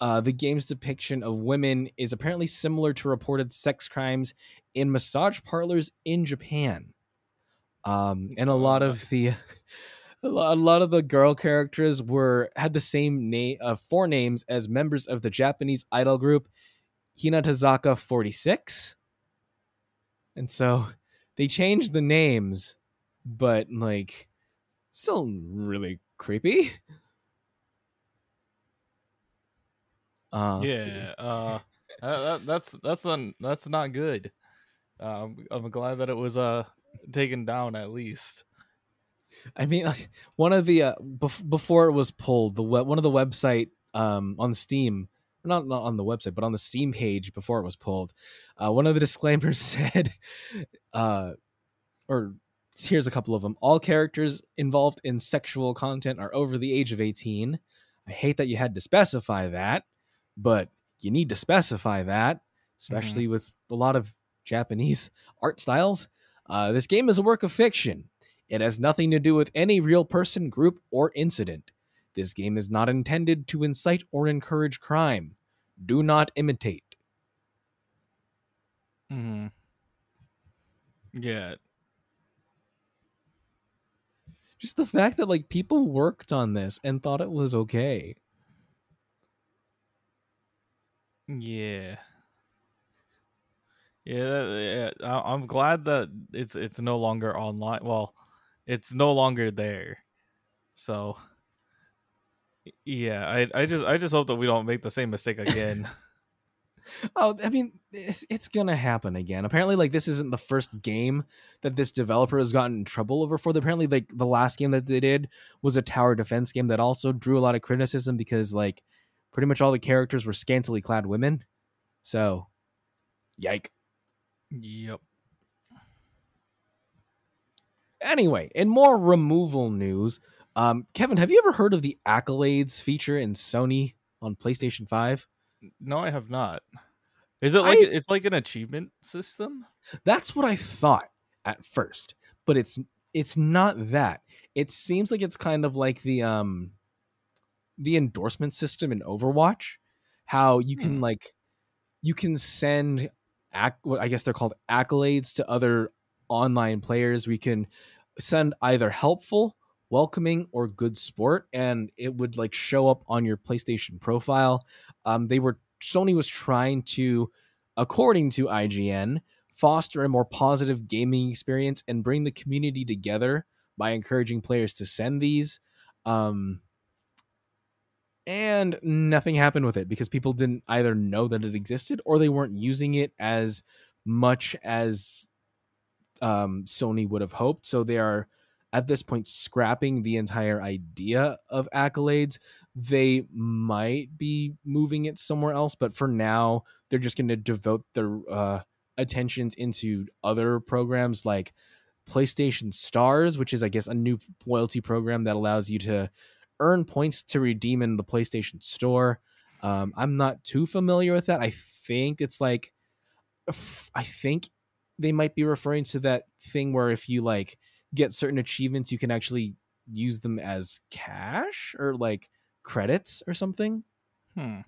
uh, the game's depiction of women is apparently similar to reported sex crimes in massage parlors in Japan. Um, and a lot of the a lot, of the girl characters were had the same name uh, four names as members of the Japanese idol group Hinatazaka 46. And so they changed the names, but like still really creepy. Uh, yeah. Uh, that, that, that's that's un, that's not good. Um, I'm glad that it was uh taken down at least. I mean, one of the uh, bef- before it was pulled, the web, one of the website um, on Steam, not not on the website, but on the Steam page before it was pulled, uh, one of the disclaimers said, uh, or here's a couple of them: all characters involved in sexual content are over the age of eighteen. I hate that you had to specify that, but you need to specify that, especially with a lot of Japanese art styles. Uh, this game is a work of fiction. It has nothing to do with any real person, group, or incident. This game is not intended to incite or encourage crime. Do not imitate. Mm-hmm. Yeah. Just the fact that like people worked on this and thought it was okay. Yeah. Yeah, yeah. I'm glad that it's it's no longer online. Well, it's no longer there. So, yeah, I I just I just hope that we don't make the same mistake again. Oh, I mean, it's, it's gonna happen again. Apparently, like this isn't the first game that this developer has gotten in trouble over. For apparently, like the last game that they did was a tower defense game that also drew a lot of criticism because like pretty much all the characters were scantily clad women. So, yike. yep. Anyway, in more removal news, um, Kevin, have you ever heard of the accolades feature in Sony on PlayStation Five? No, I have not. Is it like I- it's like an achievement system? That's what I thought at first, but it's it's not that. It seems like it's kind of like the um the endorsement system in Overwatch, how you can Hmm. like you can send ac- well, I guess they're called accolades to other online players. We can send either helpful, welcoming, or good sport, and it would like show up on your PlayStation profile. Um, they were Sony was trying to, according to IGN, foster a more positive gaming experience and bring the community together by encouraging players to send these. Um, and nothing happened with it because people didn't either know that it existed or they weren't using it as much as um, Sony would have hoped. So they are at this point scrapping the entire idea of accolades. They might be moving it somewhere else, but for now, they're just going to devote their uh, attentions into other programs like PlayStation Stars, which is, I guess, a new loyalty program that allows you to earn points to redeem in the PlayStation Store. Um, I'm not too familiar with that. I think it's like, I think they might be referring to that thing where if you like get certain achievements, you can actually use them as cash or like credits or something. Hmm.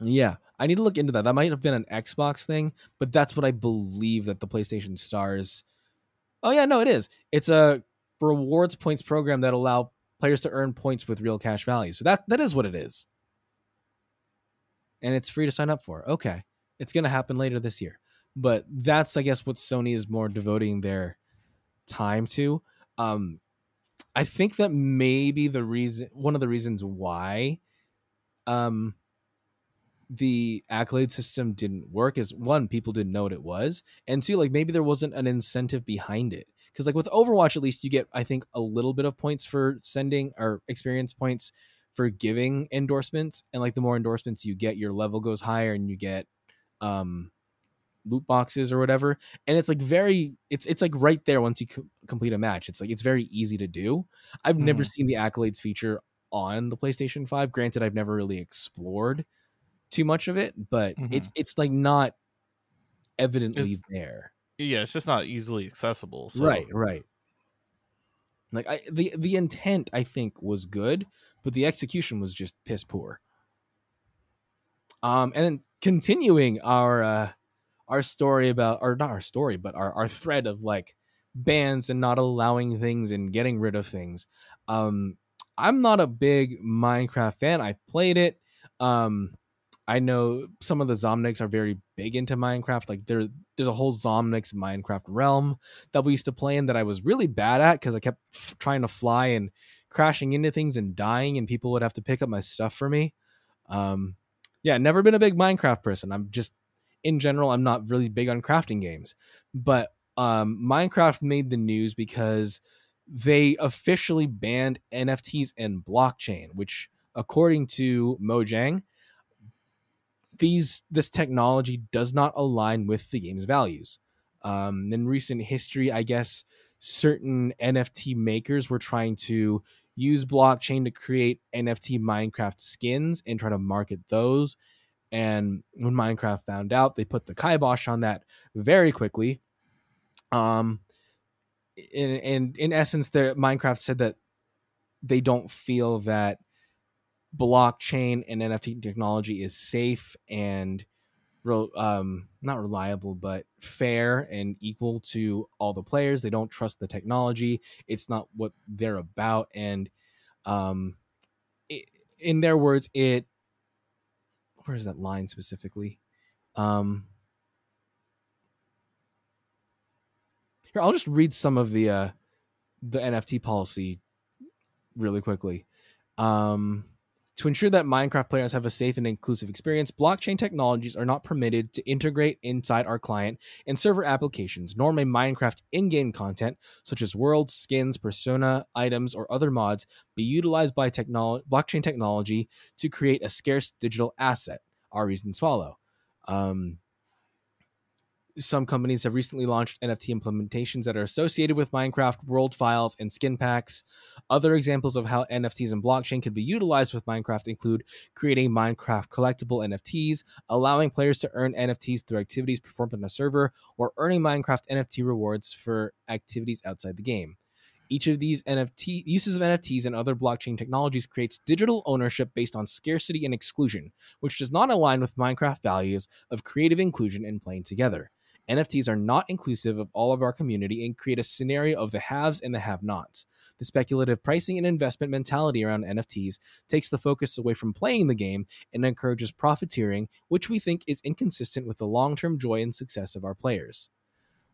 Yeah, I need to look into that. That might have been an Xbox thing, but that's what I believe that the PlayStation Stars. Oh yeah, no, it is. It's a rewards points program that allow players to earn points with real cash value. So that that is what it is. And it's free to sign up for. Okay. It's going to happen later this year. But that's I guess what Sony is more devoting their time to. Um I think that maybe the reason one of the reasons why um the accolade system didn't work is one people didn't know what it was and two like maybe there wasn't an incentive behind it because like with overwatch at least you get i think a little bit of points for sending or experience points for giving endorsements and like the more endorsements you get your level goes higher and you get um loot boxes or whatever. And it's like very it's it's like right there once you co- complete a match. It's like it's very easy to do. I've never Mhm. seen the accolades feature on the playstation 5 granted i've never really explored too much of it but it's it's like not evidently It's- there Yeah, it's just not easily accessible. So. right right like i the the intent i think was good but the execution was just piss poor um and then continuing our uh our story about or not our story but our our thread of like bans and not allowing things and getting rid of things um i'm not a big minecraft fan i played it um i know some of the zomniks are very big into minecraft like there there's a whole zomniks minecraft realm that we used to play in that i was really bad at because i kept f- trying to fly and crashing into things and dying and people would have to pick up my stuff for me. Um yeah never been a big minecraft person. I'm just in general i'm not really big on crafting games. But um minecraft made the news because they officially banned NFTs and blockchain, which, according to Mojang, these this technology does not align with the game's values. Um, in recent history, I guess certain NFT makers were trying to use blockchain to create NFT Minecraft skins and try to market those. And when Minecraft found out, they put the kibosh on that very quickly. Um, in in in essence, the Minecraft said that they don't feel that blockchain and NFT technology is safe and real um not reliable but fair and equal to all the players. They don't trust the technology. It's not what they're about. And um it, in their words it where's that line specifically? Um here i'll just read some of the uh the nft policy really quickly. Um to ensure that Minecraft players have a safe and inclusive experience, blockchain technologies are not permitted to integrate inside our client and server applications, nor may Minecraft in game content, such as worlds, skins, persona, items, or other mods, be utilized by technolo- blockchain technology to create a scarce digital asset. Our reasons follow. Um, some companies have recently launched NFT implementations that are associated with Minecraft world files and skin packs. Other examples of how NFTs and blockchain could be utilized with Minecraft include creating Minecraft collectible NFTs, allowing players to earn NFTs through activities performed on a server, or earning Minecraft NFT rewards for activities outside the game. Each of these NFT uses of NFTs and other blockchain technologies creates digital ownership based on scarcity and exclusion, which does not align with Minecraft values of creative inclusion and playing together. NFTs are not inclusive of all of our community and create a scenario of the haves and the have nots. The speculative pricing and investment mentality around NFTs takes the focus away from playing the game and encourages profiteering, which we think is inconsistent with the long term joy and success of our players.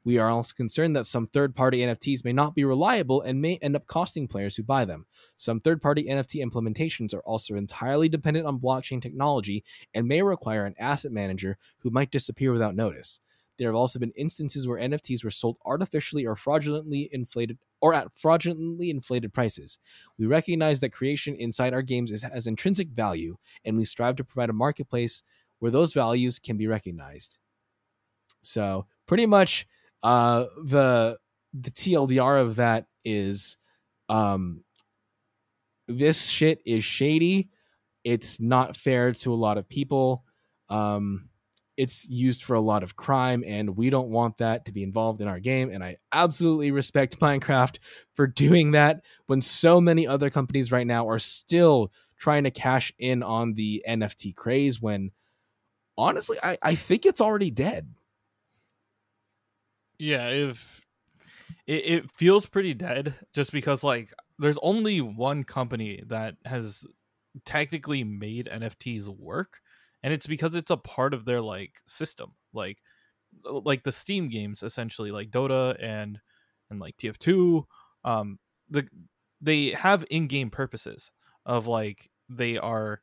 We are also concerned that some third party NFTs may not be reliable and may end up costing players who buy them. Some third party NFT implementations are also entirely dependent on blockchain technology and may require an asset manager who might disappear without notice. There have also been instances where NFTs were sold artificially or fraudulently inflated or at fraudulently inflated prices. We recognize that creation inside our games is, has intrinsic value, and we strive to provide a marketplace where those values can be recognized. So, pretty much, uh, the the TLDR of that is, um, this shit is shady. It's not fair to a lot of people. Um, it's used for a lot of crime and we don't want that to be involved in our game and i absolutely respect minecraft for doing that when so many other companies right now are still trying to cash in on the nft craze when honestly i, I think it's already dead. Yeah if it, it feels pretty dead just because like there's only one company that has technically made nfts work and it's because it's a part of their like system like like the steam games essentially like dota and and like tf2 um the they have in-game purposes of like they are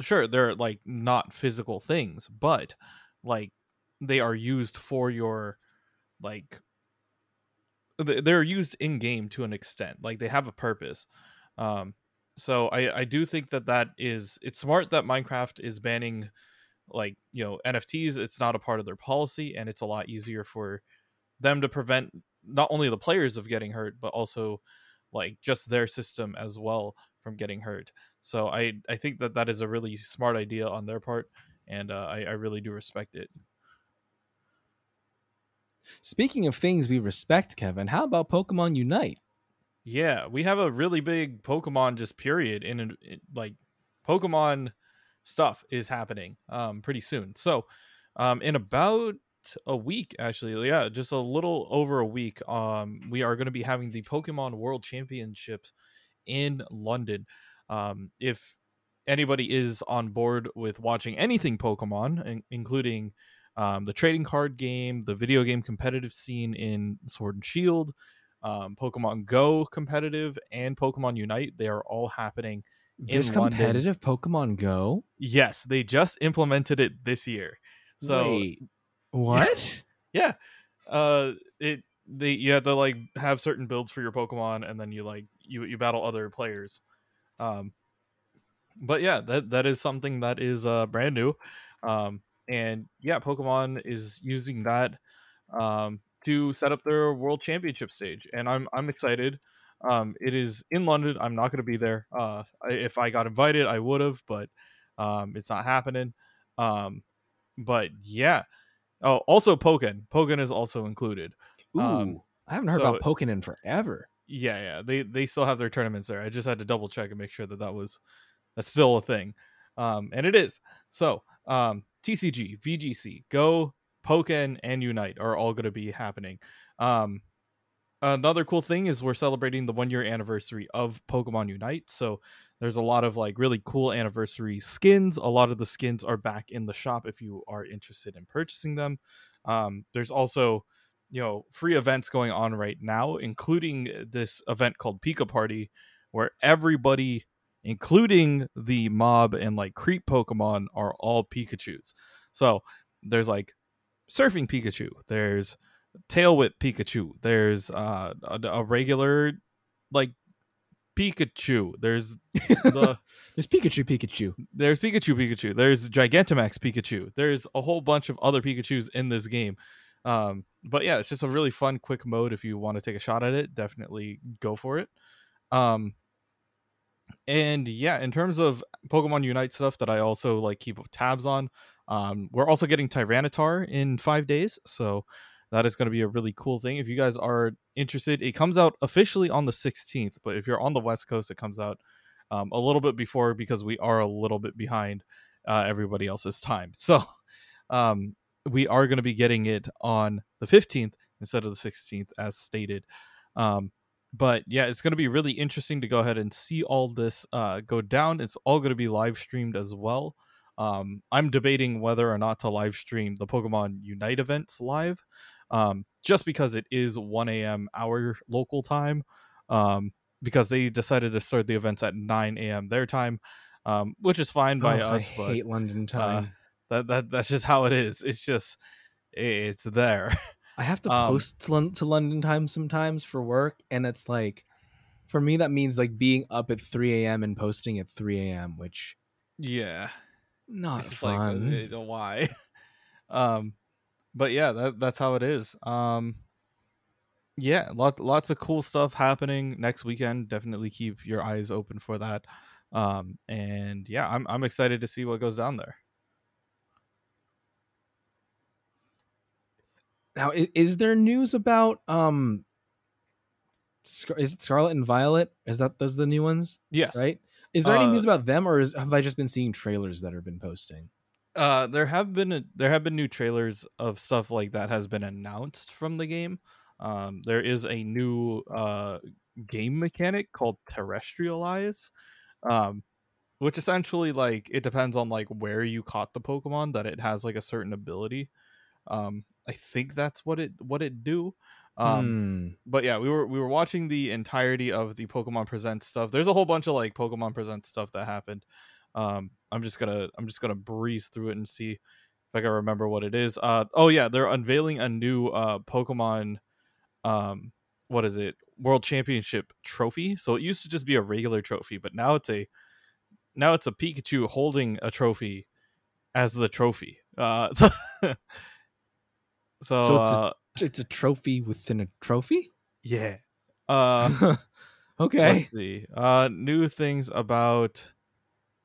sure they're like not physical things but like they are used for your like they're used in game to an extent like they have a purpose um so I I do think that that is it's smart that Minecraft is banning like you know NFTs. It's not a part of their policy, and it's a lot easier for them to prevent not only the players of getting hurt, but also like just their system as well from getting hurt. So I I think that that is a really smart idea on their part, and uh, I I really do respect it. Speaking of things we respect, Kevin, how about Pokemon Unite? Yeah, we have a really big Pokemon just period in, in like Pokemon stuff is happening um pretty soon. So, um in about a week actually, yeah, just a little over a week, um we are going to be having the Pokemon World Championships in London. Um if anybody is on board with watching anything Pokemon, in- including um, the trading card game, the video game competitive scene in Sword and Shield, um, Pokemon Go competitive and Pokemon Unite. They are all happening. This competitive Pokemon Go? Yes, they just implemented it this year. So Wait, what? yeah, uh, it they you have to like have certain builds for your Pokemon, and then you like you you battle other players. Um, but yeah, that that is something that is uh brand new. Um, and yeah, Pokemon is using that um to set up their World Championship stage, and I'm I'm excited. Um, it is in London. I'm not going to be there. Uh, if I got invited, I would have, but um, it's not happening. Um, but yeah. Oh, also Pokken. Pokken is also included. Ooh, Um, I haven't heard so- about Pokken in forever. Yeah, yeah. They they still have their tournaments there. I just had to double check and make sure that that was that's still a thing. Um, and it is. So, um, TCG, VGC, Go, Pokken, and Unite are all going to be happening. Um, another cool thing is we're celebrating the one year anniversary of Pokemon Unite. So there's a lot of like really cool anniversary skins. A lot of the skins are back in the shop if you are interested in purchasing them. Um, there's also you know free events going on right now, including this event called Pika Party, where everybody, including the mob and like creep Pokemon, are all Pikachu's. So there's like surfing Pikachu. There's tail whip Pikachu. There's uh, a, a regular like Pikachu. There's the There's Pikachu, Pikachu. there's Pikachu Pikachu. There's Gigantamax Pikachu. There's a whole bunch of other Pikachu's in this game. Um, but yeah, it's just a really fun, quick mode. If you want to take a shot at it, definitely go for it. Um, and yeah, in terms of Pokemon Unite stuff that I also like keep tabs on, um, we're also getting Tyranitar in five days, so that is going to be a really cool thing. If you guys are interested, it comes out officially on the 16th, but if you're on the West Coast, it comes out um, a little bit before because we are a little bit behind uh, everybody else's time. So um, we are going to be getting it on the 15th instead of the 16th, as stated. Um, but yeah, it's going to be really interesting to go ahead and see all this uh, go down. It's all going to be live streamed as well. Um, I'm debating whether or not to live stream the Pokemon Unite events live, um, just because it is 1 a.m. our local time. Um, because they decided to start the events at 9 a.m. their time, um, which is fine by Oh, us. I but hate London time. that that that's just how it is. It's just it's there. I have to um, post to London time sometimes for work, and it's like, for me, that means like being up at 3 a.m. and posting at 3 a.m., which yeah, not it's just like fun. uh, uh, why? um, but yeah, that that's how it is. Um, yeah, lot lots of cool stuff happening next weekend. Definitely keep your eyes open for that. Um, and yeah, I'm I'm excited to see what goes down there. now, is, is there news about um, Scar- is it Scarlet and Violet? Is that those the new ones? Yes, Right? Is there any Uh, news about them, or is, have I just been seeing trailers that have been posting? uh there have been a, there have been new trailers of stuff like that has been announced from the game. Um there is a new uh game mechanic called Terastallize um which essentially like it depends on like where you caught the pokemon that it has like a certain ability. Um i think that's what it what it do um Hmm. but yeah we were we were watching the entirety of the pokemon present stuff. There's a whole bunch of like pokemon present stuff that happened. Um i'm just gonna i'm just gonna breeze through it and see if i can remember what it is. Uh oh yeah they're unveiling a new uh pokemon um what is it? World championship trophy. So it used to just be a regular trophy but now it's a now it's a pikachu holding a trophy as the trophy. Uh so, so, So it's a- uh, It's a trophy within a trophy. yeah uh okay. Let's see. Uh new things about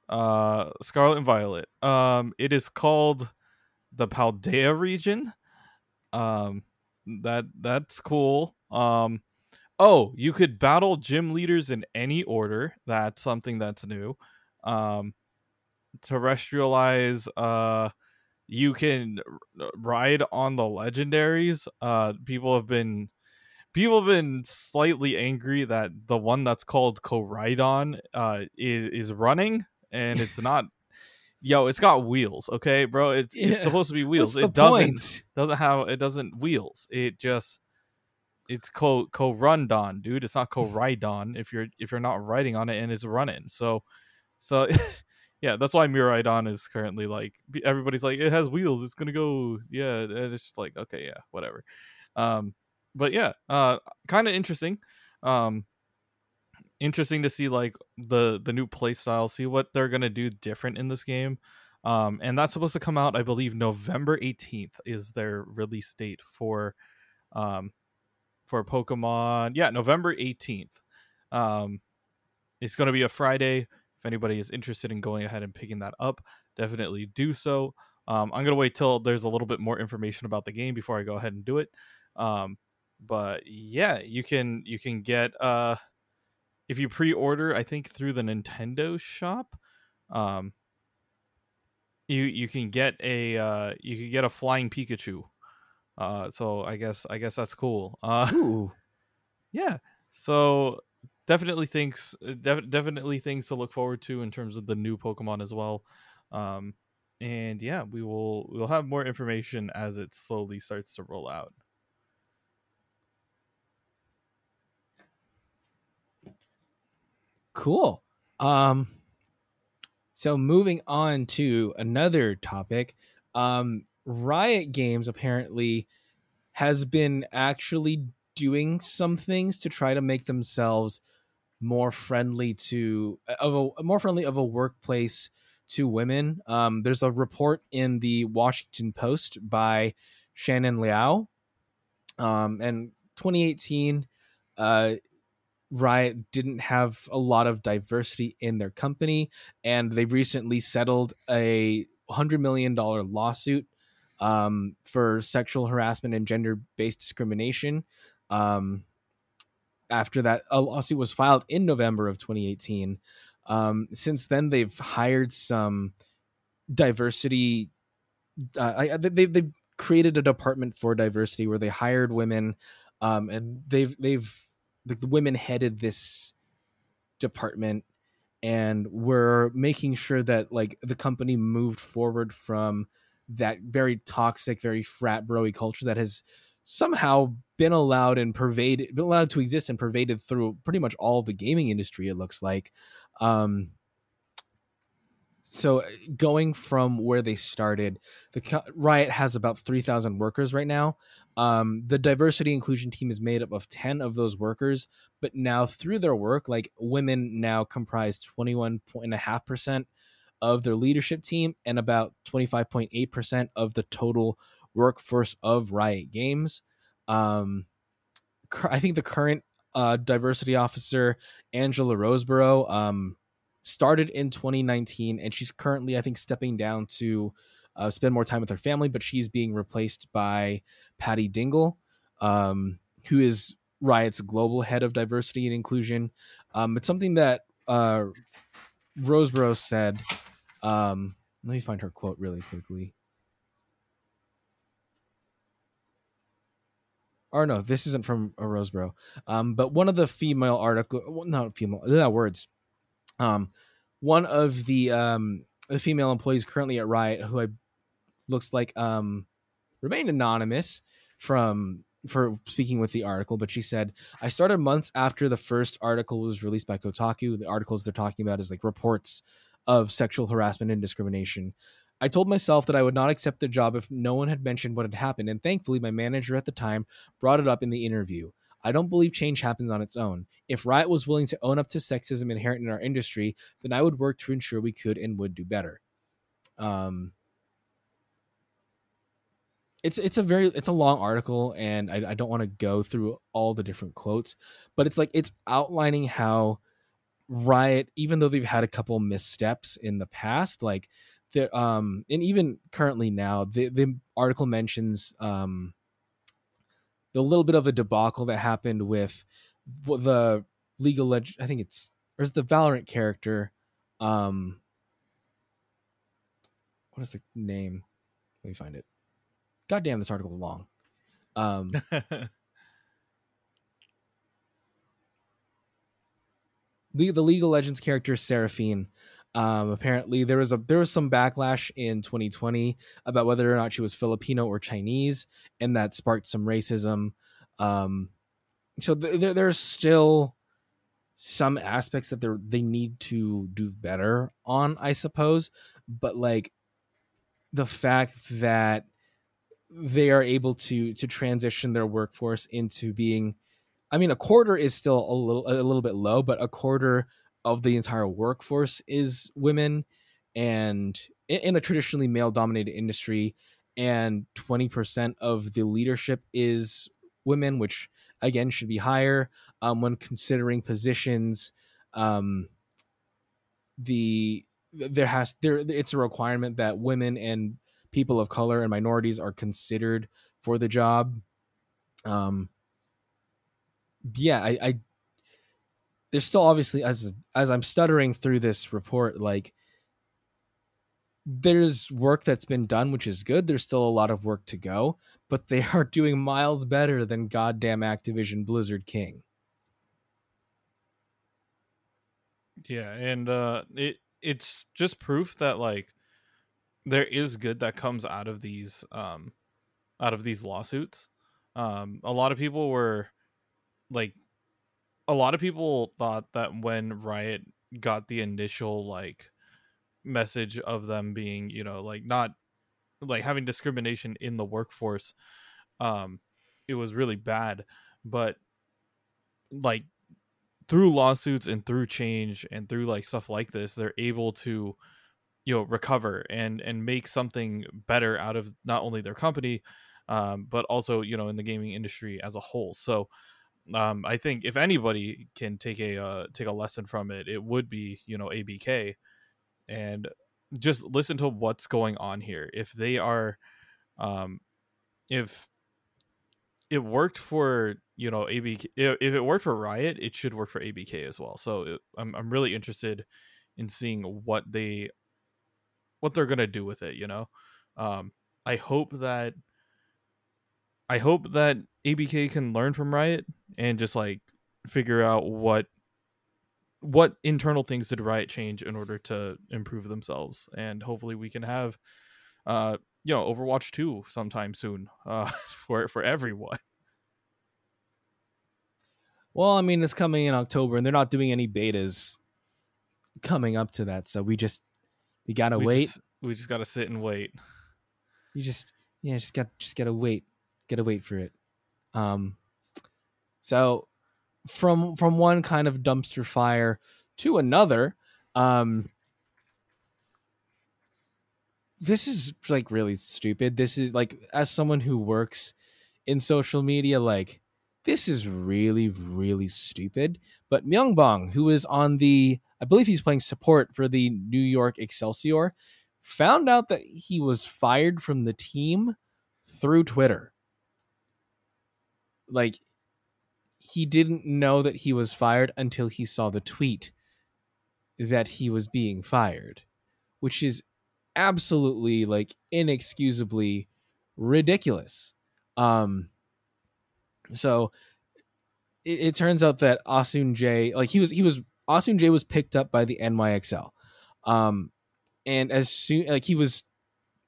uh Scarlet and Violet. Um it is called the Paldea region. Um that that's cool. Um oh, you could battle gym leaders in any order. That's something that's new. Um Terastallize uh you can ride on the legendaries. Uh people have been people have been slightly angry that the one that's called Koraidon uh is, is running and it's not yo it's got wheels okay bro it's Yeah. it's supposed to be wheels it doesn't point? doesn't have it doesn't wheels it just it's co Korundon dude it's not Koraidon if you're if you're not riding on it and it's running so so yeah that's why Miraidon is currently like everybody's like it has wheels it's gonna go yeah and it's just like okay yeah whatever um but yeah, uh, kind of interesting. Um, interesting to see like the the new play style, see what they're gonna do different in this game. Um, and that's supposed to come out, I believe, November 18th is their release date for um for Pokemon. Yeah, November 18th. Um, it's to be a Friday. If anybody is interested in going ahead and picking that up, definitely do so. Um, I'm going to wait till there's a little bit more information about the game before I go ahead and do it. Um, but yeah, you can you can get uh if you pre-order, I think through the Nintendo shop, um, you you can get a uh, you can get a flying Pikachu. Uh, so I guess I guess that's cool. Uh, Ooh. yeah. So definitely things def- definitely things to look forward to in terms of the new Pokemon as well. Um, and yeah, we will we'll have more information as it slowly starts to roll out. Cool. Um so moving on to another topic, um Riot Games apparently has been actually doing some things to try to make themselves more friendly to of a more friendly of a workplace to women. Um, there's a report in the Washington Post by Shannon Liao, um, and 2018, uh, Riot didn't have a lot of diversity in their company, and they recently settled a hundred million dollar lawsuit um, for sexual harassment and gender based discrimination. Um, after that, a lawsuit was filed in November of 2018. Um, since then, they've hired some diversity. Uh, they, they've created a department for diversity where they hired women, um, and they've they've the women headed this department and we're making sure that like the company moved forward from that very toxic very frat broy culture that has somehow been allowed and pervaded been allowed to exist and pervaded through pretty much all the gaming industry it looks like. Um so going from where they started the riot has about 3000 workers right now. Um, the diversity inclusion team is made up of 10 of those workers but now through their work like women now comprise 21.5% of their leadership team and about 25.8% of the total workforce of riot games um, i think the current uh, diversity officer Angela Roseboro um, started in 2019 and she's currently i think stepping down to uh, spend more time with her family, but she's being replaced by Patty Dingle, um, who is Riot's global head of diversity and inclusion. Um, it's something that uh, Roseboro said. Um, let me find her quote really quickly. Or no, this isn't from a Roseboro. Um, but one of the female article, well, not female, not words. Um, one of the um the female employees currently at Riot, who I looks like um remained anonymous from for speaking with the article, but she said, I started months after the first article was released by Kotaku. The articles they're talking about is like reports of sexual harassment and discrimination. I told myself that I would not accept the job if no one had mentioned what had happened, and thankfully, my manager at the time brought it up in the interview. I don't believe change happens on its own. If Riot was willing to own up to sexism inherent in our industry, then I would work to ensure we could and would do better. Um, it's it's a very it's a long article and I, I don't want to go through all the different quotes, but it's like it's outlining how Riot, even though they've had a couple missteps in the past, like there um and even currently now, the the article mentions um the little bit of a debacle that happened with the legal leg I think it's there's the Valorant character. Um what is the name? Let me find it. God damn, this article is long. Um, the the League of Legends character Seraphine. Um, apparently, there was a there was some backlash in 2020 about whether or not she was Filipino or Chinese, and that sparked some racism. Um, so th- th- there's still some aspects that they they need to do better on, I suppose. But like the fact that they are able to to transition their workforce into being I mean a quarter is still a little a little bit low, but a quarter of the entire workforce is women and in a traditionally male dominated industry and 20% of the leadership is women which again should be higher um, when considering positions um, the there has there it's a requirement that women and people of color and minorities are considered for the job. Um yeah i i there's still obviously as as i'm stuttering through this report like there's work that's been done which is good. There's still a lot of work to go but they are doing miles better than goddamn activision blizzard king. Yeah and uh it it's just proof that like there is good that comes out of these um out of these lawsuits. Um a lot of people were like a lot of people thought that when riot got the initial like message of them being you know like not like having discrimination in the workforce um it was really bad. But like through lawsuits and through change and through like stuff like this they're able to you know recover and and make something better out of not only their company um, but also you know in the gaming industry as a whole. So um, i think if anybody can take a uh, take a lesson from it it would be you know abk and just listen to what's going on here. If they are um if it worked for you know abk if it worked for riot it should work for abk as well. So it, I'm, I'm really interested in seeing what they what they're gonna do with it you know? Um i hope that i hope that abk can learn from riot and just like figure out what what internal things did riot change in order to improve themselves. And hopefully we can have uh you know overwatch 2 sometime soon uh for for everyone. Well i mean it's coming in october and they're not doing any betas coming up to that. So we just we gotta we wait. just, we just gotta sit and wait. You just yeah just got just gotta wait gotta wait for it. Um so from from one kind of dumpster fire to another um this is like really stupid. This is like as someone who works in social media like this is really really stupid. But myungbong who is on the i believe he's playing support for the new york excelsior found out that he was fired from the team through twitter like he didn't know that he was fired until he saw the tweet that he was being fired, which is absolutely like inexcusably ridiculous. Um so it, it turns out that Ansoonjae like he was he was Ansoonjae was picked up by the NYXL. Um and as soon like he was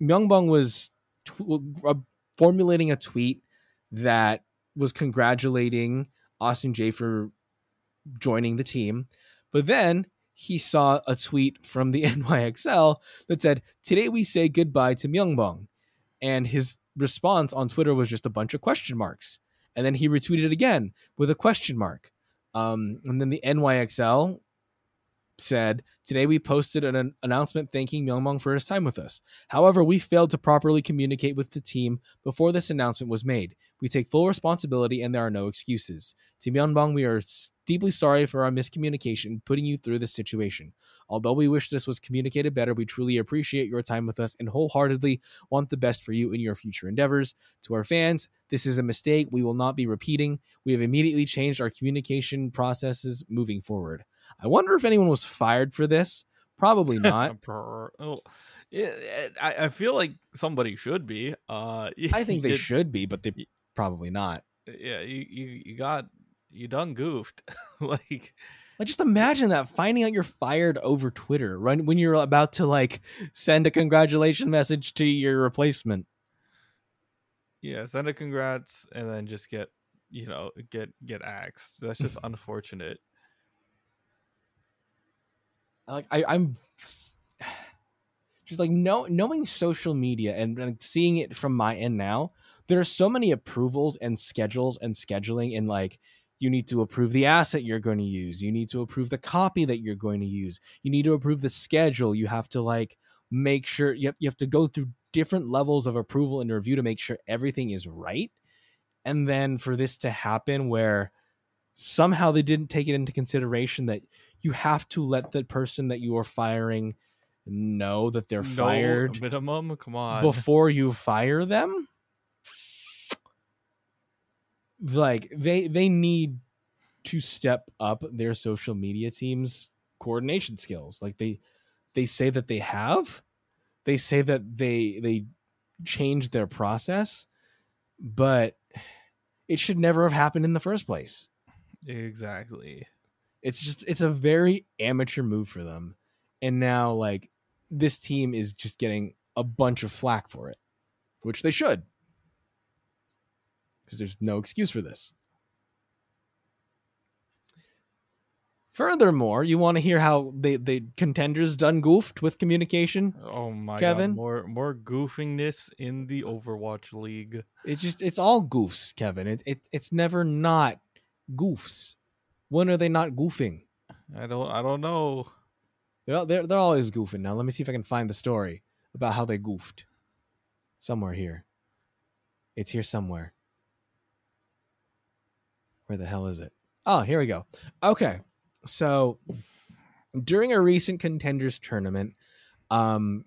Myungbong was tw- uh, formulating a tweet that was congratulating Ansoonjae for joining the team. But then he saw a tweet from the NYXL that said, Today we say goodbye to Myungbong. And his response on Twitter was just a bunch of question marks. And then he retweeted again with a question mark. Um, and then the NYXL said, Today we posted an, an announcement thanking Myungbong for his time with us. However, we failed to properly communicate with the team before this announcement was made. We take full responsibility and there are no excuses. To Myungbong, we are deeply sorry for our miscommunication putting you through this situation. Although we wish this was communicated better, we truly appreciate your time with us and wholeheartedly want the best for you in your future endeavors. To our fans, this is a mistake we will not be repeating. We have immediately changed our communication processes moving forward. I wonder if anyone was fired for this. Probably not. yeah, I, I feel like somebody should be. Uh, I think they should be, but they probably not. Yeah, you you, you got you done goofed. like like just imagine that finding out you're fired over Twitter right when you're about to like send a congratulation message to your replacement. Yeah, send a congrats and then just get you know get get axed. That's just like I, I'm just like know, knowing social media and, and seeing it from my end now, there are so many approvals and schedules and scheduling and like you need to approve the asset you're going to use. You need to approve the copy that you're going to use. You need to approve the schedule. You have to like make sure you have, you have to go through different levels of approval and review to make sure everything is right. And then for this to happen where somehow they didn't take it into consideration that you have to let the person that you are firing know that they're No fired minimum. Come on. before you fire them like they they need to step up their social media team's coordination skills like they they say that they have they say that they they changed their process but it should never have happened in the first place exactly. It's just it's a very amateur move for them and now like this team is just getting a bunch of flack for it which they should because there's no excuse for this furthermore you want to hear how they they contenders done goofed with communication Oh my Kevin? god. More more goofiness in the Overwatch League. it's just it's all goofs kevin it, it it's never not goofs when are they not goofing I don't I don't know. They're, they're, they're always goofing. Now, let me see if I can find the story about how they goofed. Somewhere here. It's here somewhere. Where the hell is it? Oh, here we go. Okay. So, during a recent contenders tournament, um,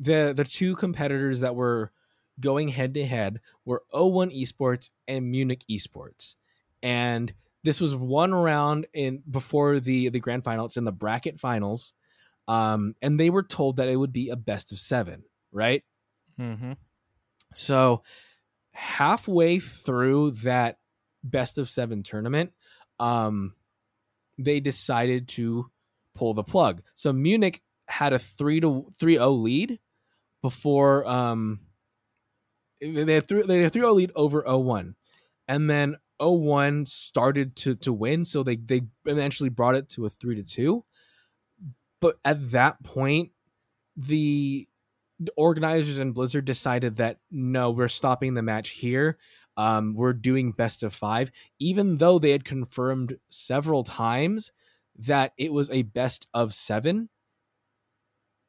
the the two competitors that were going head to head were O1 Esports and Munich Esports. And this was one round in before the the grand final. It's in the bracket finals, um, and they were told that it would be a best of seven, right? Mm-hmm. So halfway through that best of seven tournament, um, they decided to pull the plug. So Munich had a three to three o lead before um they had three they had a three o lead over 0-1. And then 01 started to to win, so they they eventually brought it to a three to two. But at that point, the organizers and Blizzard decided that no, we're stopping the match here. Um, we're doing best of five, even though they had confirmed several times that it was a best of seven.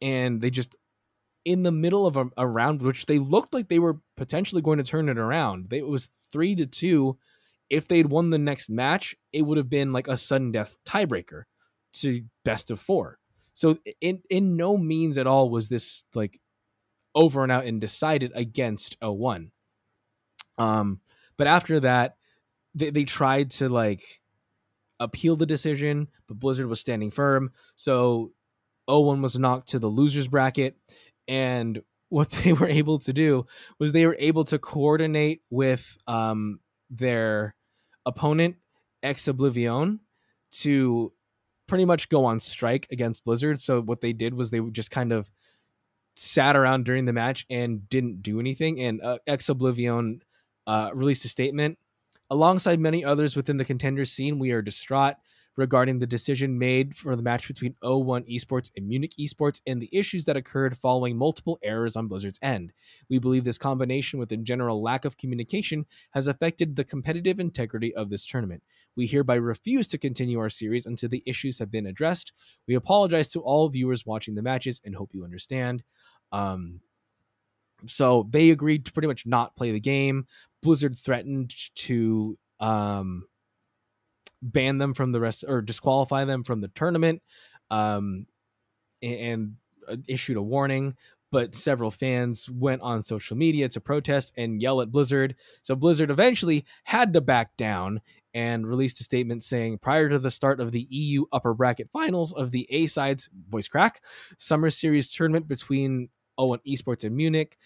And they just, in the middle of a, a round, which they looked like they were potentially going to turn it around, they, it was three to two. If they'd won the next match, it would have been like a sudden death tiebreaker to best of four. So in in no means at all was this like over and out and decided against 01. Um, but after that, they, they tried to like appeal the decision, but Blizzard was standing firm. So 01 was knocked to the losers bracket. And what they were able to do was they were able to coordinate with um, their opponent, Ex Oblivion, to pretty much go on strike against Blizzard. So what they did was they just kind of sat around during the match and didn't do anything. And uh, Ex Oblivion uh, released a statement. Alongside many others within the contender scene, we are distraught regarding the decision made for the match between O1 Esports and Munich Esports and the issues that occurred following multiple errors on Blizzard's end. We believe this combination with a general lack of communication has affected the competitive integrity of this tournament. We hereby refuse to continue our series until the issues have been addressed. We apologize to all viewers watching the matches and hope you understand. Um, so they agreed to pretty much not play the game. Blizzard threatened to um, ban them from the rest or disqualify them from the tournament um, and, and uh, issued a warning. But several fans went on social media to protest and yell at Blizzard. So Blizzard eventually had to back down and released a statement saying prior to the start of the EU upper bracket finals of the A sides voice crack summer series tournament between O1 Esports and Munich,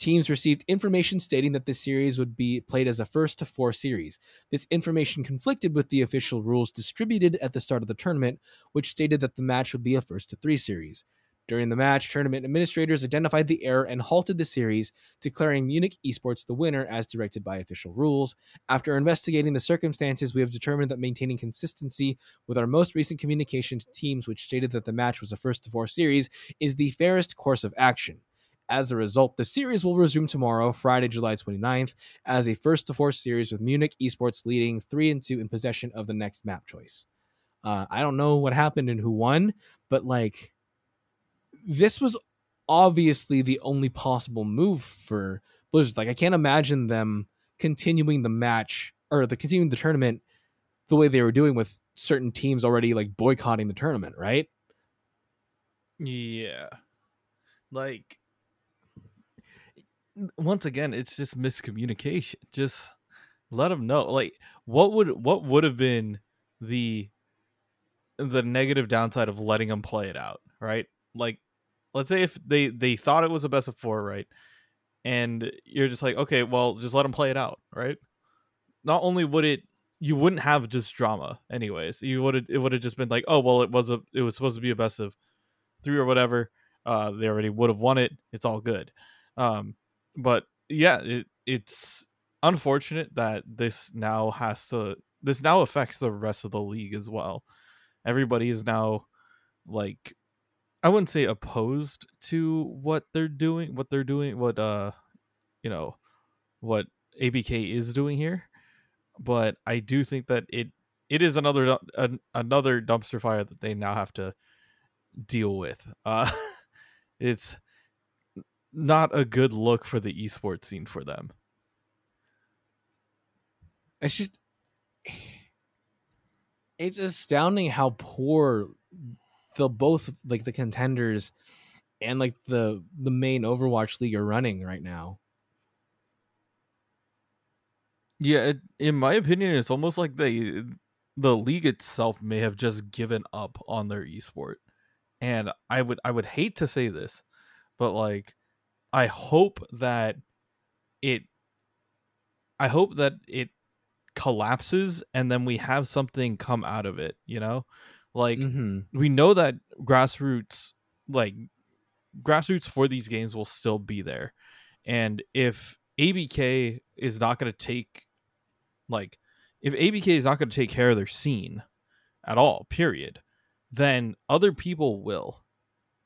teams received information stating that this series would be played as a first to four series. This information conflicted with the official rules distributed at the start of the tournament, which stated that the match would be a first to three series. During the match, tournament administrators identified the error and halted the series, declaring Munich Esports the winner as directed by official rules. After investigating the circumstances, we have determined that maintaining consistency with our most recent communication to teams, which stated that the match was a first to four series, is the fairest course of action. As a result, the series will resume tomorrow, Friday, July 29th, as a first to four series with Munich Esports leading 3 and 2 in possession of the next map choice. Uh, I don't know what happened and who won, but like this was obviously the only possible move for Blizzard. Like I can't imagine them continuing the match or the continuing the tournament the way they were doing with certain teams already like boycotting the tournament, right? Yeah. Like once again, it's just miscommunication. Just let them know. Like what would what would have been the the negative downside of letting them play it out, right? Like let's say if they they thought it was a best of 4, right? And you're just like, "Okay, well, just let them play it out," right? Not only would it you wouldn't have just drama anyways. You would it would have just been like, "Oh, well, it was a it was supposed to be a best of 3 or whatever." Uh they already would have won it. It's all good. Um but yeah, it it's unfortunate that this now has to this now affects the rest of the league as well. Everybody is now like I wouldn't say opposed to what they're doing, what they're doing, what uh you know, what ABK is doing here, but I do think that it it is another an, another dumpster fire that they now have to deal with. Uh it's not a good look for the esports scene for them. It's just it's astounding how poor the both like the contenders and like the the main Overwatch league are running right now. Yeah, it, in my opinion, it's almost like they the league itself may have just given up on their esport. And I would I would hate to say this, but like I hope that it I hope that it collapses and then we have something come out of it, you know? Like Mhm. we know that grassroots like grassroots for these games will still be there. And if ABK is not going to take like if ABK is not going to take care of their scene at all, period, then other people will.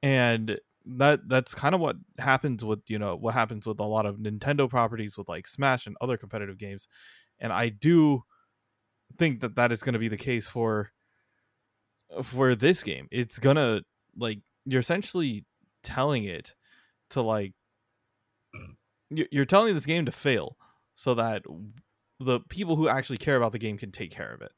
And that that's kind of what happens with, you know, what happens with a lot of Nintendo properties with like Smash and other competitive games. And I do think that that is going to be the case for for this game. It's to like you're essentially telling it to like you- you're telling this game to fail so that the people who actually care about the game can take care of it.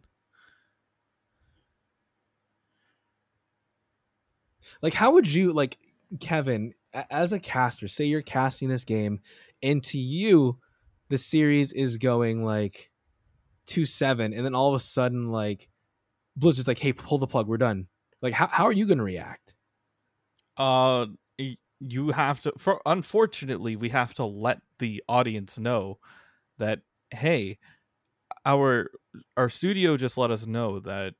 Like how would you like Kevin as a caster, say you're casting this game and to you the series is going like 2-7 and then all of a sudden like Blizzard's like, "Hey, pull the plug, we're done." Like how how are you going to react? Uh you have to for unfortunately we have to let the audience know that hey our our studio just let us know that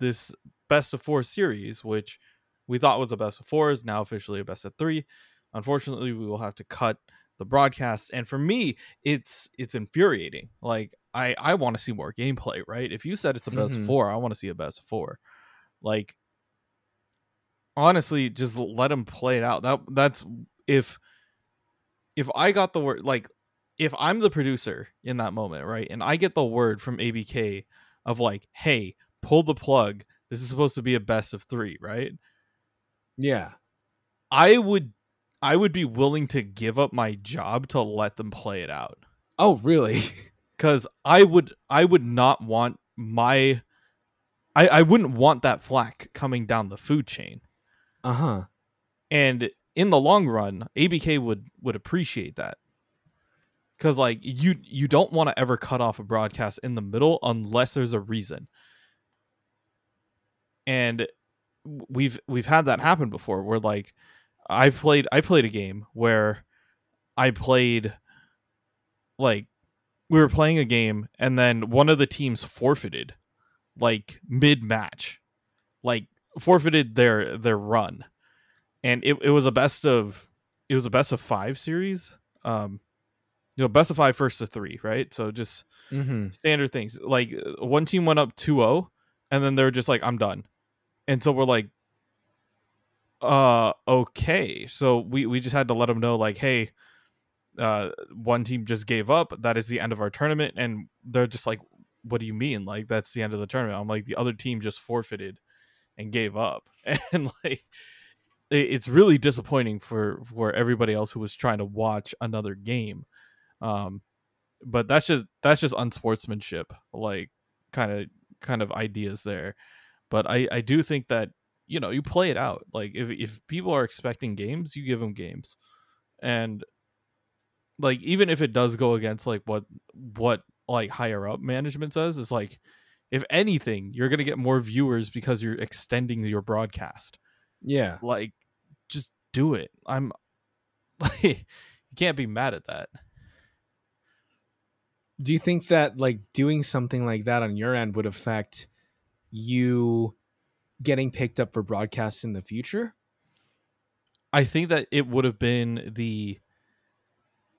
this best of 4 series which we thought was a best of 4 is now officially a best of 3 unfortunately we will have to cut the broadcast and for me it's it's infuriating. Like i i want to see more gameplay right? If you said it's a best of Mhm. 4 i want to see a best of 4 like honestly just let them play it out. That that's if if i got the word like if i'm the producer in that moment right and i get the word from abk of like hey pull the plug. This is supposed to be a best of three right Yeah. i would i would be willing to give up my job to let them play it out Oh, really? because i would i would not want my I, I wouldn't want that flack coming down the food chain Uh-huh. and in the long run abk would would appreciate that because like you you don't want to ever cut off a broadcast in the middle unless there's a reason and we've we've had that happen before where like i've played i played a game where i played like we were playing a game and then one of the teams forfeited like mid match like forfeited their their run and it, it was a best of it was a best of five series. Um, you know, best of five, first to three, right? So just Mm-hmm. standard things. Like one team went up 2-0 and then they're just like I'm done. And so we're like uh okay. So we we just had to let them know like hey, uh one team just gave up. That is the end of our tournament and they're just like what do you mean? Like that's the end of the tournament. I'm like the other team just forfeited and gave up. And like it- it's really disappointing for for everybody else who was trying to watch another game. Um but that's just that's just unsportsmanship like kind of kind of ideas there but i i do think that you know you play it out. Like if if people are expecting games you give them games. And like even if it does go against like what what like higher up management says is like if anything you're going to get more viewers because you're extending your broadcast. Yeah. like just do it. I'm like you can't be mad at that. Do you think that like doing something like that on your end would affect you getting picked up for broadcasts in the future? I think that it would have been the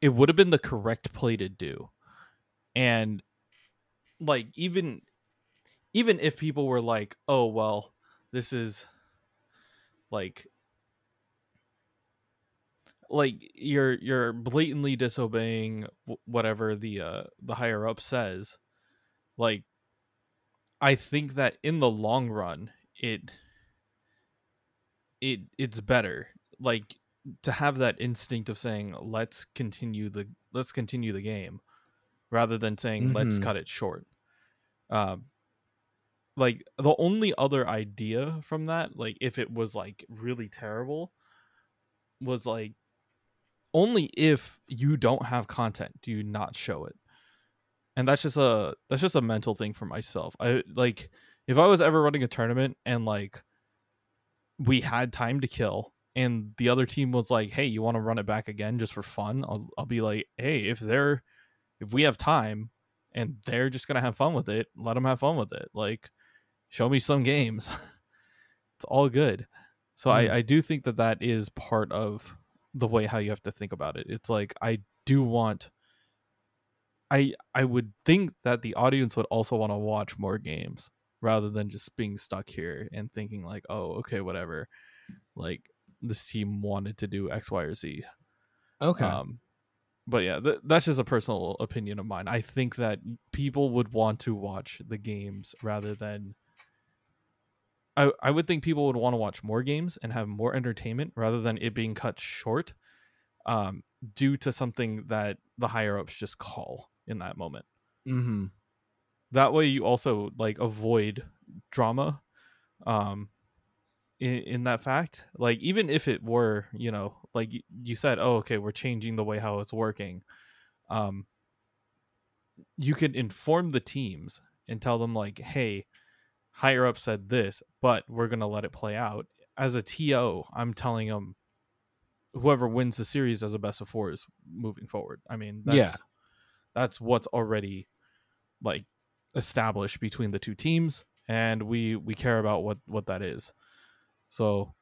it would have been the correct play to do. And like even even if people were like, "Oh, well, this is like like you're you're blatantly disobeying whatever the uh the higher up says." Like I think that in the long run, it it it's better. Like to have that instinct of saying let's continue the let's continue the game rather than saying let's Mhm. cut it short. Um like the only other idea from that like if it was like really terrible was like only if you don't have content do you not show it and that's just a that's just a mental thing for myself. I like if i was ever running a tournament and like we had time to kill and the other team was like hey you want to run it back again just for fun? I'll, I'll be like hey if they're if we have time and they're just gonna have fun with it let them have fun with it. Like show me some games. It's all good. So Mm. I, I do think that that is part of the way how you have to think about it. It's like i do want i i would think that the audience would also want to watch more games rather than just being stuck here and thinking like oh okay whatever. Like this team wanted to do x y or z. Okay. um but yeah th- that's just a personal opinion of mine. I think that people would want to watch the games rather than I, I would think people would want to watch more games and have more entertainment rather than it being cut short um, due to something that the higher ups just call in that moment mm-hmm. that way you also like avoid drama um in, in that fact like even if it were you know like you said oh okay we're changing the way how it's working um you can inform the teams and tell them like hey higher up said this but we're gonna let it play out as a to i'm telling them whoever wins the series as a best of four is moving forward i mean that's Yeah. That's what's already like established between the two teams and we we care about what what that is. So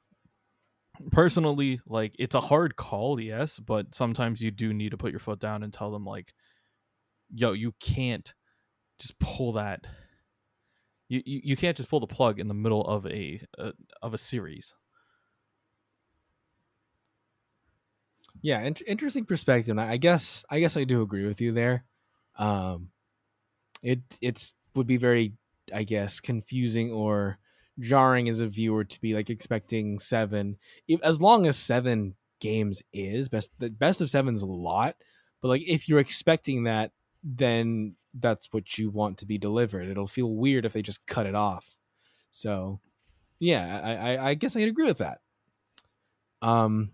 personally like it's a hard call yes but sometimes you do need to put your foot down and tell them like yo you can't just pull that you you, you can't just pull the plug in the middle of a, a of a series Yeah, in- interesting perspective. I I guess I guess I do agree with you there. Um, it it's would be very, I guess, confusing or jarring as a viewer to be like expecting seven. If, as long as seven games is best, the best of seven's a lot. But like if you're expecting that, then that's what you want to be delivered. It'll feel weird if they just cut it off. So, yeah, I I, I guess I'd agree with that. Um,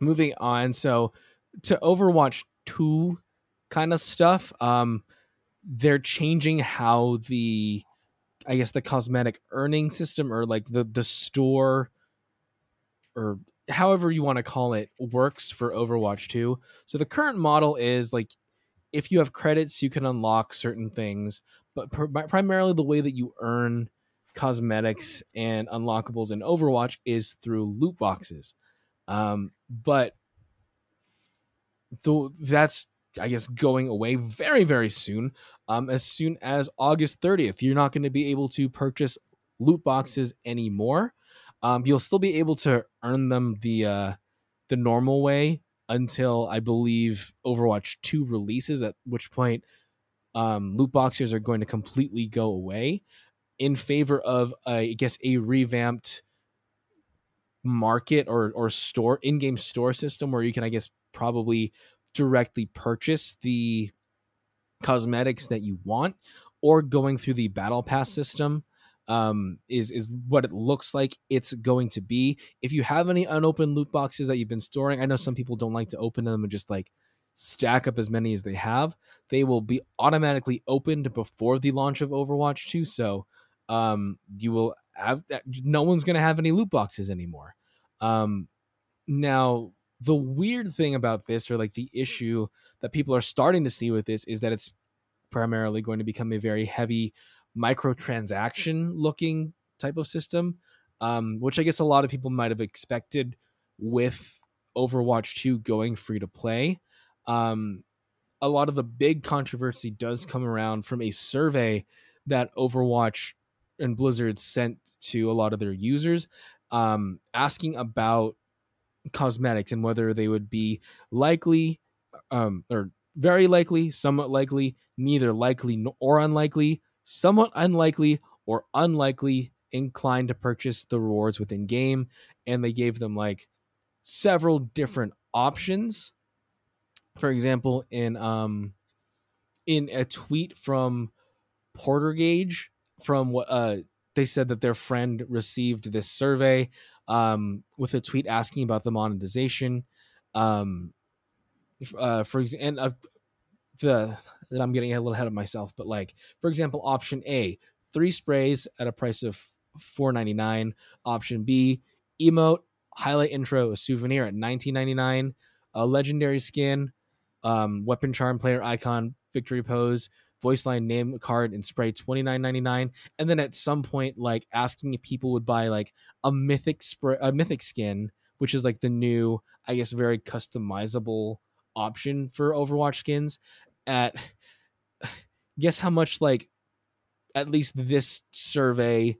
moving on so to overwatch 2 kind of stuff um they're changing how the i guess the cosmetic earning system or like the the store or however you want to call it works for overwatch 2 so the current model is like if you have credits you can unlock certain things but pr- primarily the way that you earn cosmetics and unlockables in Overwatch is through loot boxes. Um, but th- that's I guess going away very very soon. Um, as soon as August 30th, you're not going to be able to purchase loot boxes anymore. Um, you'll still be able to earn them the uh, the normal way until I believe Overwatch 2 releases, at which point um, loot boxes are going to completely go away in favor of, uh, I guess, a revamped market or or store in-game store system where you can, I guess, probably directly purchase the cosmetics that you want or going through the battle pass system um, is is what it looks like it's going to be. If you have any unopened loot boxes that you've been storing, I know some people don't like to open them and just like stack up as many as they have. They will be automatically opened before the launch of Overwatch 2, so um, you will have no one's going to have any loot boxes anymore. Um, now, the weird thing about this, or like the issue that people are starting to see with this, is that it's primarily going to become a very heavy microtransaction looking type of system, um, which I guess a lot of people might have expected with Overwatch 2 going free to play. Um, a lot of the big controversy does come around from a survey that Overwatch and Blizzard sent to a lot of their users, um, asking about cosmetics and whether they would be likely um, or very likely, somewhat likely, neither likely or unlikely somewhat unlikely or unlikely inclined to purchase the rewards within game. And they gave them like several different options. For example in um in a tweet from porter gauge from what uh they said that their friend received this survey um with a tweet asking about the monetization um uh for example and uh, the I'm getting a little ahead of myself, but like for example, option A, three sprays at a price of four ninety nine. Option B, emote, highlight intro, a souvenir at nineteen ninety nine. A legendary skin, um, weapon charm player icon, victory pose, voice line name card, and spray twenty nine ninety nine. And then at some point, like asking if people would buy like a mythic spray, a mythic skin, which is like the new, I guess, very customizable option for Overwatch skins at guess how much like at least this survey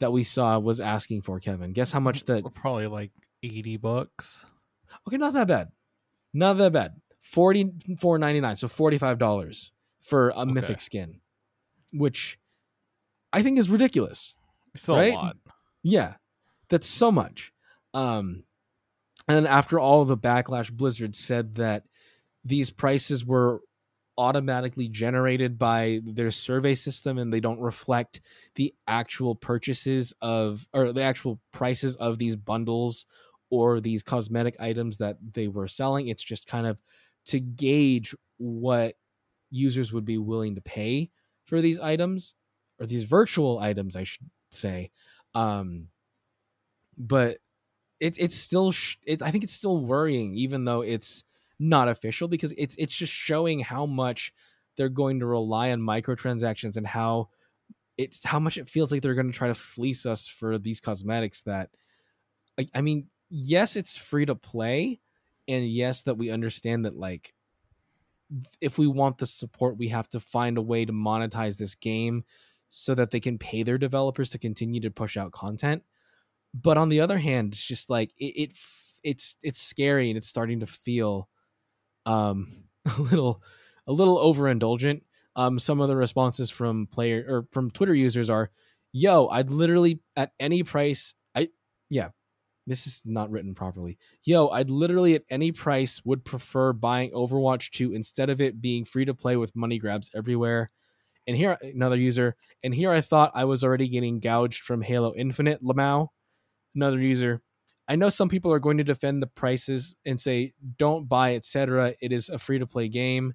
that we saw was asking for Kevin. Guess how much that probably like 80 bucks. Okay, not that bad. Not that bad. Forty four ninety nine, so forty five dollars for a okay. mythic skin, which I think is ridiculous. Still right? a lot. Yeah, that's so much. Um, and after all the backlash, Blizzard said that these prices were automatically generated by their survey system and they don't reflect the actual purchases of or the actual prices of these bundles or these cosmetic items that they were selling it's just kind of to gauge what users would be willing to pay for these items or these virtual items I should say. Um but it's it's still sh- it, I think it's still worrying even though it's not official because it's it's just showing how much they're going to rely on microtransactions and how it's how much it feels like they're going to try to fleece us for these cosmetics that I, I mean yes it's free to play and yes that we understand that like if we want the support we have to find a way to monetize this game so that they can pay their developers to continue to push out content but on the other hand it's just like it, it it's it's scary and it's starting to feel um, a little a little overindulgent. Um, some of the responses from player or from Twitter users are, "Yo, I'd literally at any price, I yeah, this is not written properly. Yo, I'd literally at any price would prefer buying Overwatch 2 instead of it being free to play with money grabs everywhere." And here another user, and here I thought I was already getting gouged from Halo Infinite. Lamau, another user. I know some people are going to defend the prices and say don't buy, etc. It is a free to play game.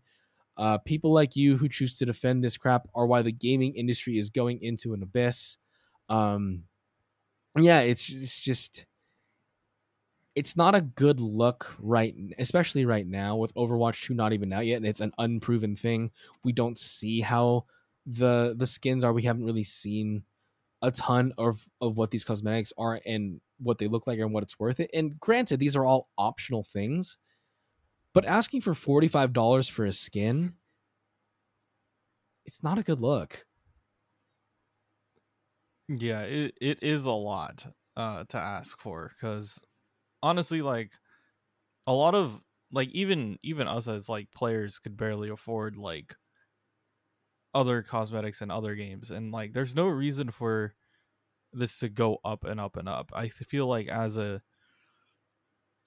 Uh, people like you who choose to defend this crap are why the gaming industry is going into an abyss. Um, yeah, it's it's just it's not a good look right especially right now with Overwatch 2 not even out yet and it's an unproven thing. We don't see how the the skins are. We haven't really seen a ton of of what these cosmetics are and what they look like and what it's worth it. And granted, these are all optional things, but asking for forty five dollars for a skin, it's not a good look. Yeah, it, it is a lot uh to ask for because honestly, like a lot of like even even us as like players could barely afford like other cosmetics in other games and like there's no reason for this to go up and up and up. I feel like as a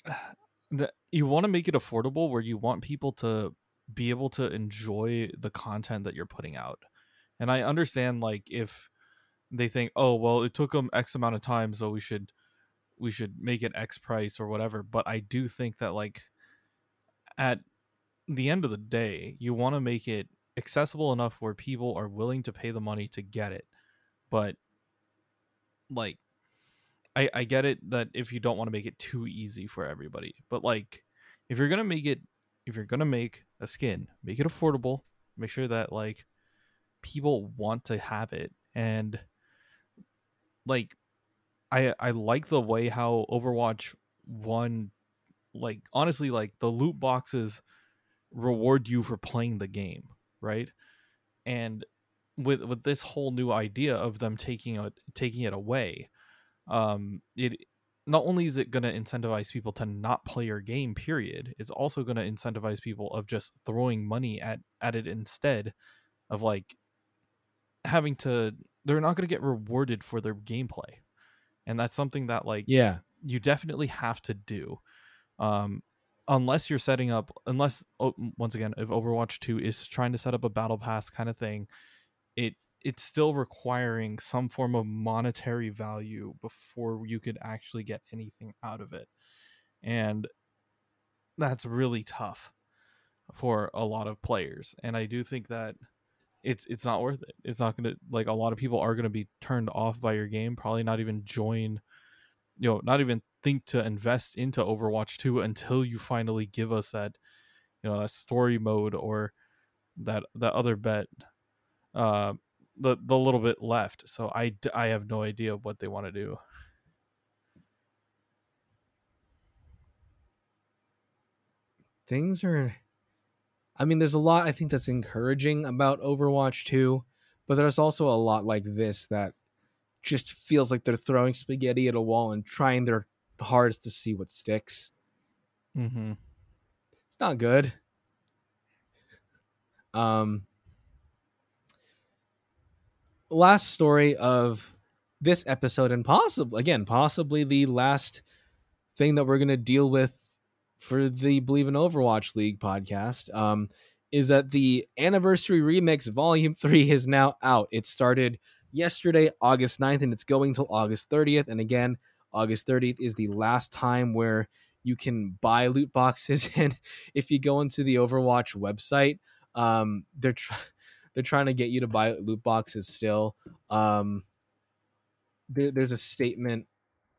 that you want to make it affordable where you want people to be able to enjoy the content that you're putting out and i understand like if they think oh well it took them x amount of time so we should we should make it x price or whatever but i do think that like at the end of the day you want to make it accessible enough where people are willing to pay the money to get it but like i i get it that if you don't want to make it too easy for everybody but like if you're gonna make it if you're gonna make a skin make it affordable make sure that like people want to have it and like i i like the way how overwatch one like honestly like the loot boxes reward you for playing the game right? And with with this whole new idea of them taking it taking it away um it not only is it going to incentivize people to not play your game period it's also going to incentivize people of just throwing money at at it instead of like having to they're not going to get rewarded for their gameplay and that's something that like Yeah. you definitely have to do um unless you're setting up unless oh, once again if overwatch 2 is trying to set up a battle pass kind of thing it it's still requiring some form of monetary value before you could actually get anything out of it and that's really tough for a lot of players and i do think that it's it's not worth it. It's not gonna like a lot of people are gonna be turned off by your game probably not even join you know not even think to invest into overwatch 2 until you finally give us that you know that story mode or that that other bet uh the the little bit left. So I I have no idea what they want to do. Things are I mean there's a lot I think that's encouraging about Overwatch 2, but there's also a lot like this that just feels like they're throwing spaghetti at a wall and trying their hardest to see what sticks. mm-hmm. It's not good. Um last story of this episode and possibly again possibly the last thing that we're going to deal with for the Believe in Overwatch League podcast um, is that the anniversary remix volume 3 is now out. It started yesterday, August 9th, and it's going till August 30th. And again, August 30th is the last time where you can buy loot boxes. And if you go into the Overwatch website, um, they're tr- they're trying to get you to buy loot boxes still. Um, there, there's a statement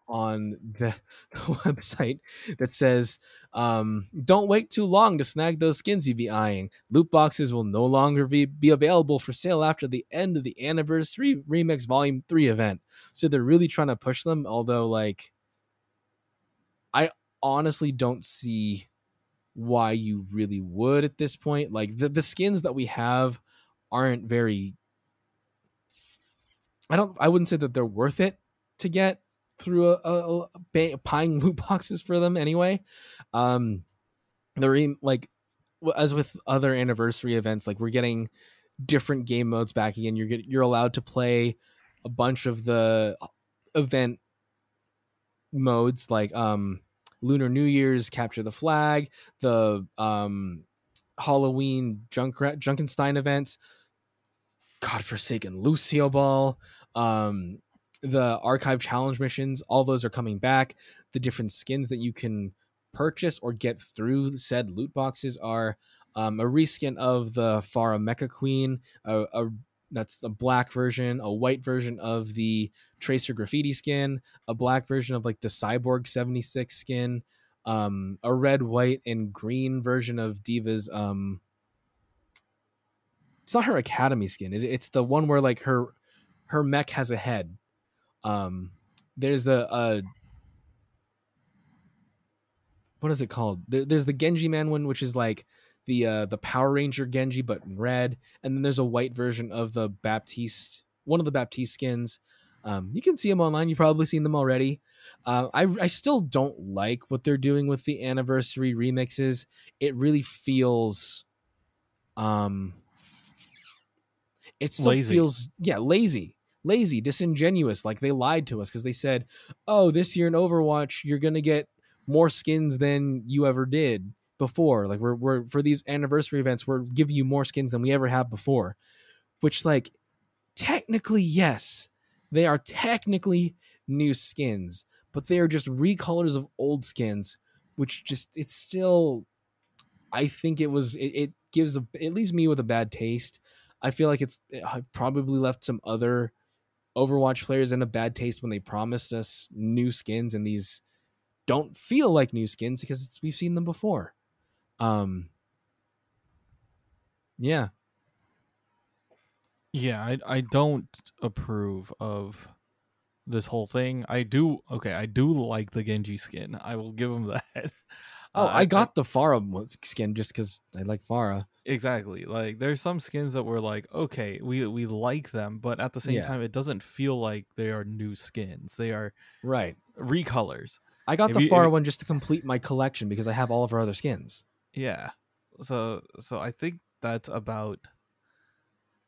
on the, the website that says um, don't wait too long to snag those skins you be eyeing. Loot boxes will no longer be, be available for sale after the end of the anniversary remix volume 3 event. So they're really trying to push them, although like I honestly don't see why you really would at this point. Like the, the skins that we have aren't very I don't I wouldn't say that they're worth it to get through a, a, buying loot boxes for them anyway. Um, they're in, like as with other anniversary events, like we're getting different game modes back again. You're get, you're allowed to play a bunch of the event modes like um Lunar New Year's Capture the Flag, the um Halloween Junkrat Junkenstein events, Godforsaken Lucio Ball, um the archive challenge missions, all those are coming back. The different skins that you can purchase or get through said loot boxes are um, a reskin of the Pharah Mecha Queen, a, a that's a black version, a white version of the Tracer Graffiti skin, a black version of like the Cyborg 76 skin, um, a red, white, and green version of D.Va's. um it's not her academy skin, is it? It's the one where like her her mech has a head Um, there's a, a what is it called? There, there's the Genji Man one, which is like the uh, the Power Ranger Genji, but in red, and then there's a white version of the Baptiste, one of the Baptiste skins. Um, you can see them online. You've probably seen them already. Uh, I I still don't like what they're doing with the anniversary remixes. It really feels, um, it still Lazy. feels yeah lazy, lazy, disingenuous. Like they lied to us because they said, "Oh, this year in Overwatch, you're gonna get more skins than you ever did before. Like we're we're for these anniversary events, we're giving you more skins than we ever have before." Which like technically yes, they are technically new skins, but they are just recolors of old skins, which just it's still I think it was it, it gives a it leaves me with a bad taste. I feel like it's it probably left some other Overwatch players in a bad taste when they promised us new skins and these don't feel like new skins because we've seen them before. Um yeah, Yeah, I I don't approve of this whole thing. I do okay, I do like the Genji skin. I will give him that. Oh, Uh, I got the Pharah skin just because I like Pharah. exactly. Like there's some skins that were like, okay, we we like them, but at the same Yeah. time it doesn't feel like they are new skins. They are Right. recolors. I got If the you- Pharah you- one just to complete my collection because I have all of her other skins. Yeah. So so I think that's about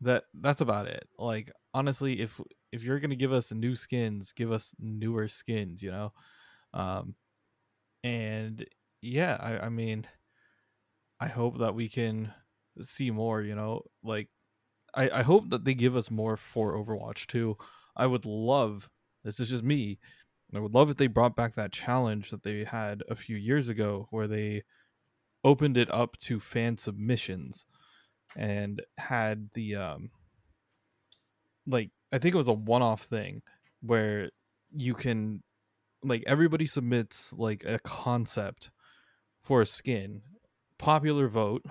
that that's about it. Like honestly, if if you're going to give us new skins, give us newer skins, you know. Um and yeah, I I mean I hope that we can see more, you know. Like I I hope that they give us more for Overwatch 2. I would love this is just me. I would love if they brought back that challenge that they had a few years ago where they opened it up to fan submissions and had the um like I think it was a one-off thing where you can like everybody submits like a concept for a skin, popular vote,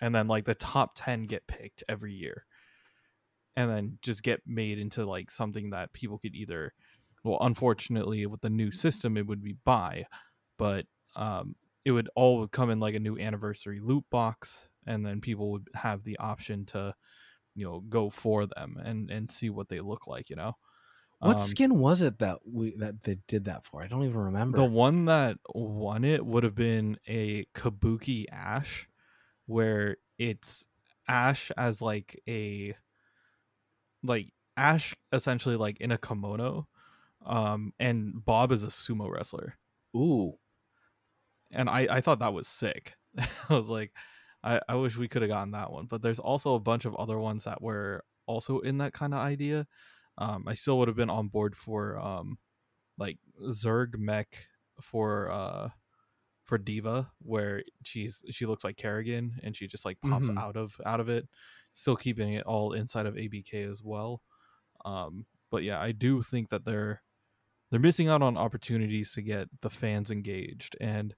and then like the top 10 get picked every year. And then just get made into like something that people could either well unfortunately with the new system it would be buy, but um it would all come in like a new anniversary loot box and then people would have the option to you know go for them and and see what they look like you know What Um, skin was it that we that they did that for? I don't even remember. the one that won it would have been a kabuki Ashe where it's Ashe as like a like Ashe essentially like in a kimono um and bob is a sumo wrestler Ooh, and I, I thought that was sick. I was like, I, I wish we could have gotten that one. But there's also a bunch of other ones that were also in that kind of idea. Um, I still would have been on board for um, like Zerg mech for uh for D.Va, where she's she looks like Kerrigan and she just like pops Mhm. out of out of it. Still keeping it all inside of ABK as well. Um, but yeah, I do think that they're they're missing out on opportunities to get the fans engaged and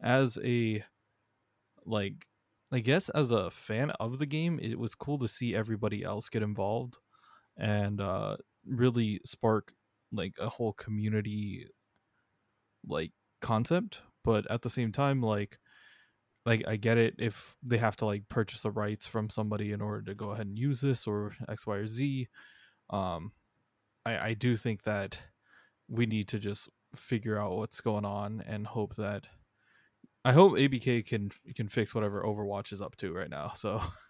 as a like i guess as a fan of the game it was cool to see everybody else get involved and uh really spark like a whole community like concept but at the same time like like i get it if they have to like purchase the rights from somebody in order to go ahead and use this or x y or z um i i do think that we need to just figure out what's going on and hope that I hope ABK can can fix whatever Overwatch is up to right now. So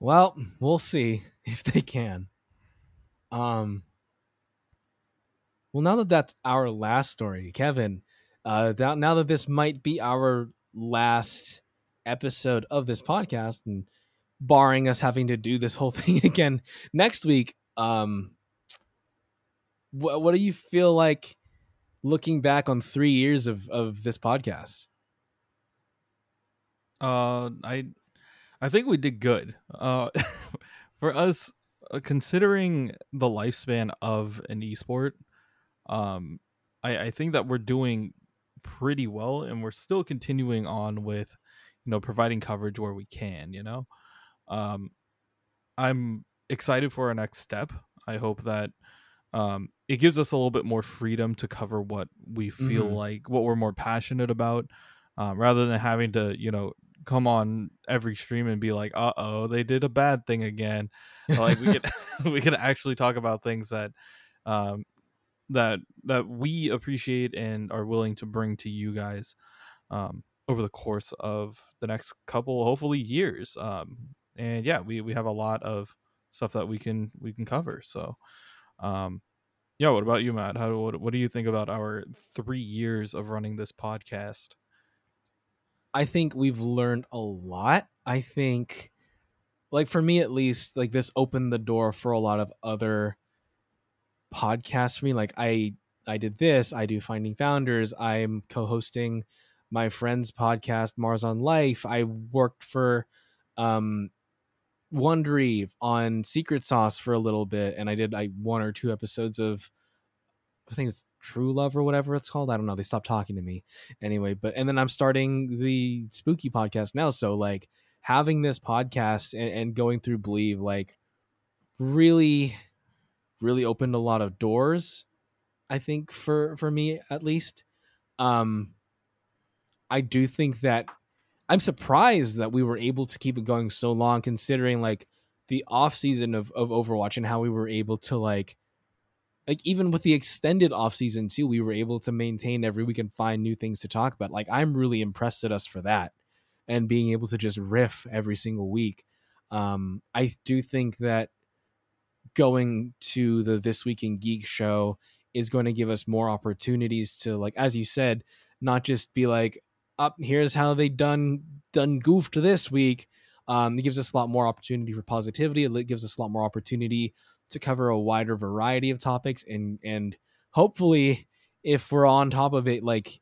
well, we'll see if they can. Um. Well, now that that's our last story, Kevin. Uh, that, now that this might be our last episode of this podcast, and barring us having to do this whole thing again next week, um, what what do you feel like looking back on three years of of this podcast? uh I I think we did good. Uh for us uh, considering the lifespan of an esport, um I I think that we're doing pretty well and we're still continuing on with you know providing coverage where we can, you know. Um I'm excited for our next step. I hope that um, it gives us a little bit more freedom to cover what we feel Mhm. like, what we're more passionate about, um, rather than having to, you know, come on every stream and be like, "Uh oh, they did a bad thing again." Like we could we could actually talk about things that um, that that we appreciate and are willing to bring to you guys um, over the course of the next couple, hopefully years. Um, and yeah, we we have a lot of stuff that we can we can cover. So, um, yeah. What about you, Matt? How what, what do you think about our three years of running this podcast? I think we've learned a lot. I think, like for me at least, like this opened the door for a lot of other podcasts for me. Like I, I did this. I do Finding Founders. I'm co-hosting my friend's podcast, Mars on Life. I worked for, um, Wondery on Secret Sauce for a little bit, and I did like one or two episodes of I think it's True Love or whatever it's called. I don't know. They stopped talking to me anyway. But and then I'm starting the spooky podcast now. So like having this podcast and, and going through Bleav like really, really opened a lot of doors. I think for for me at least. Um, I do think that I'm surprised that we were able to keep it going so long, considering like the off season of of Overwatch and how we were able to like like even with the extended off season too, we were able to maintain every week and find new things to talk about. Like I'm really impressed at us for that and being able to just riff every single week. Um, I do think that going to the This Week in Geek show is going to give us more opportunities to like, as you said, not just be like, up here's how they done done goofed this week. Um, it gives us a lot more opportunity for positivity. It gives us a lot more opportunity to cover a wider variety of topics and and hopefully if we're on top of it like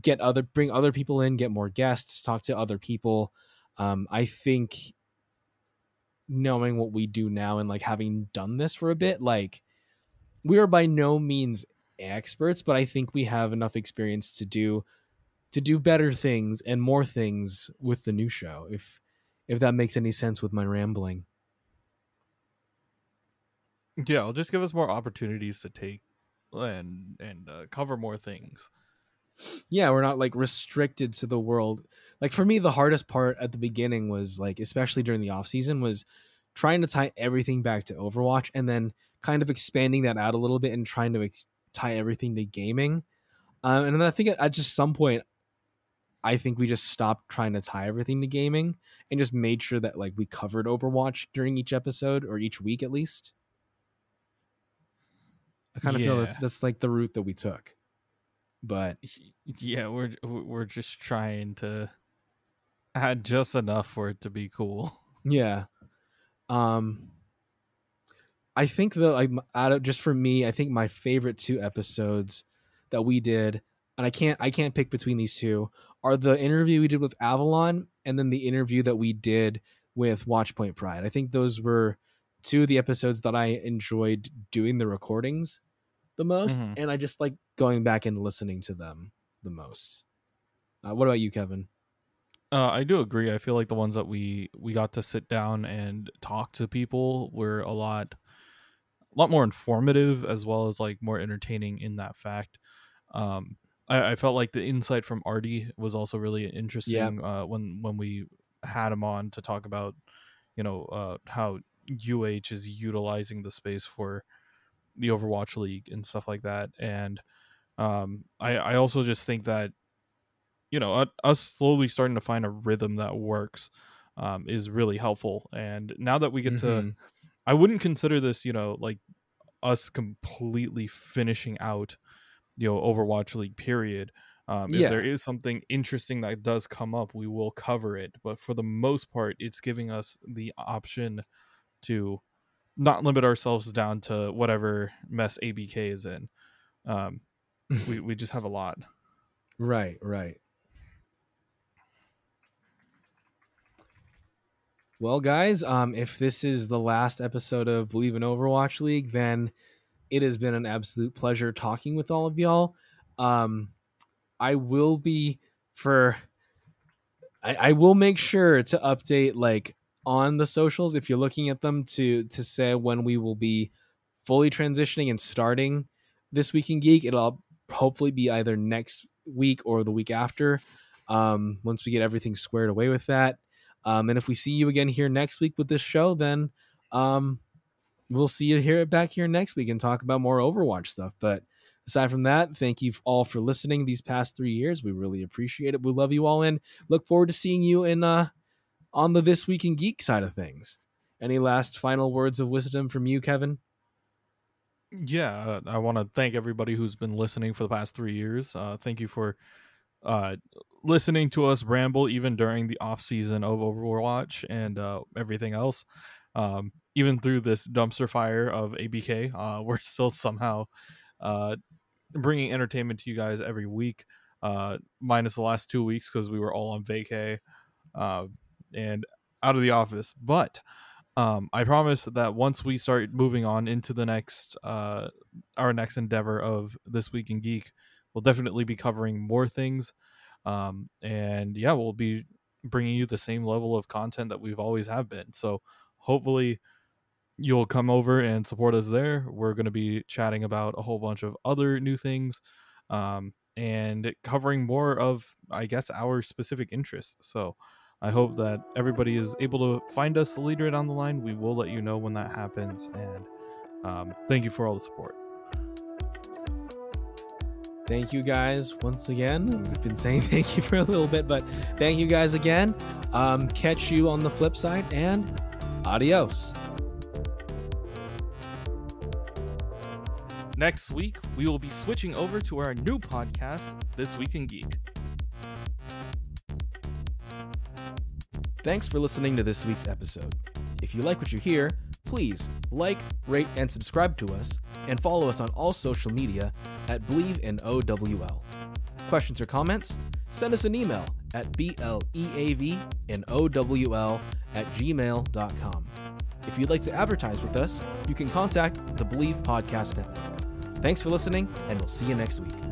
get other bring other people in get more guests talk to other people. Um i think knowing what we do now and like having done this for a bit like we are by no means experts but i think we have enough experience to do to do better things and more things with the new show if if that makes any sense with my rambling Yeah, it'll just give us more opportunities to take and and uh, cover more things. yeah we're not like restricted to the world. Like for me the hardest part at the beginning was like especially during the off season was trying to tie everything back to overwatch and then kind of expanding that out a little bit and trying to ex- tie everything to gaming. Um, and then i think at, at just some point i think we just stopped trying to tie everything to gaming and just made sure that like we covered overwatch during each episode or each week at least i kind of feel that's that's like the route that we took but Yeah, we're we're just trying to add just enough for it to be cool. Yeah. Um I think that like out of just for me, I think my favorite two episodes that we did, and I can't I can't pick between these two, are the interview we did with Avalon and then the interview that we did with Watchpoint Pride. I think those were two of the episodes that I enjoyed doing the recordings the most, Mhm. and I just like going back and listening to them the most. Uh, what about you, Kevin? Uh, I do agree. I feel like the ones that we we got to sit down and talk to people were a lot, a lot more informative as well as like more entertaining in that fact. Um, I, I felt like the insight from Artie was also really interesting. Uh, when when we had him on to talk about, you know, uh, how UH is utilizing the space for the Overwatch League and stuff like that. And um, I I also just think that you know us slowly starting to find a rhythm that works um, is really helpful. And now that we get to, Mhm. I wouldn't consider this you know like us completely finishing out you know Overwatch League period. Um, Yeah. If there is something interesting that does come up, we will cover it. But for the most part, it's giving us the option to not limit ourselves down to whatever mess ABK is in. Um, we we just have a lot. Right, right. Well, guys, um, if this is the last episode of Bleav in Overwatch League, then it has been an absolute pleasure talking with all of y'all. Um, I will be for I, I will make sure to update like on the socials if you're looking at them to to say when we will be fully transitioning and starting this week in geek. It'll hopefully be either next week or the week after. Um, once we get everything squared away with that. Um, and if we see you again here next week with this show, then um, we'll see you here back here next week and talk about more Overwatch stuff. But aside from that, thank you all for listening these past three years. We really appreciate it. We love you all and look forward to seeing you in uh on the This Week in Geek side of things. Any last final words of wisdom from you, Kevin? Yeah, uh, I want to thank everybody who's been listening for the past three years. Uh, thank you for uh, listening to us ramble even during the off season of Overwatch and uh, everything else. Um, even through this dumpster fire of ABK, uh, we're still somehow bringing entertainment to you guys every week, minus the last two weeks because we were all on vacay and out of the office. But um, I promise that once we start moving on into the next uh, our next endeavor of this week in geek, we'll definitely be covering more things. Um, and yeah, we'll be bringing you the same level of content that we've always have been. So hopefully you'll come over and support us there. We're going to be chatting about a whole bunch of other new things um, and covering more of, I guess, our specific interests. So I hope that everybody is able to find us later on the line. We will let you know when that happens. And um, thank you for all the support. Thank you guys once again. We've been saying thank you for a little bit, but thank you guys again. Um, catch you on the flip side and adios. Next week, we will be switching over to our new podcast, This Week in Geek. Thanks for listening to this week's episode. If you like what you hear, please like, rate, and subscribe to us, and follow us on all social media at Bleav in OWL. Questions or comments? Send us an email at BLEAV in OWL at gmail.com. If you'd like to advertise with us, you can contact the Bleav Podcast Network. Thanks for listening, and we'll see you next week.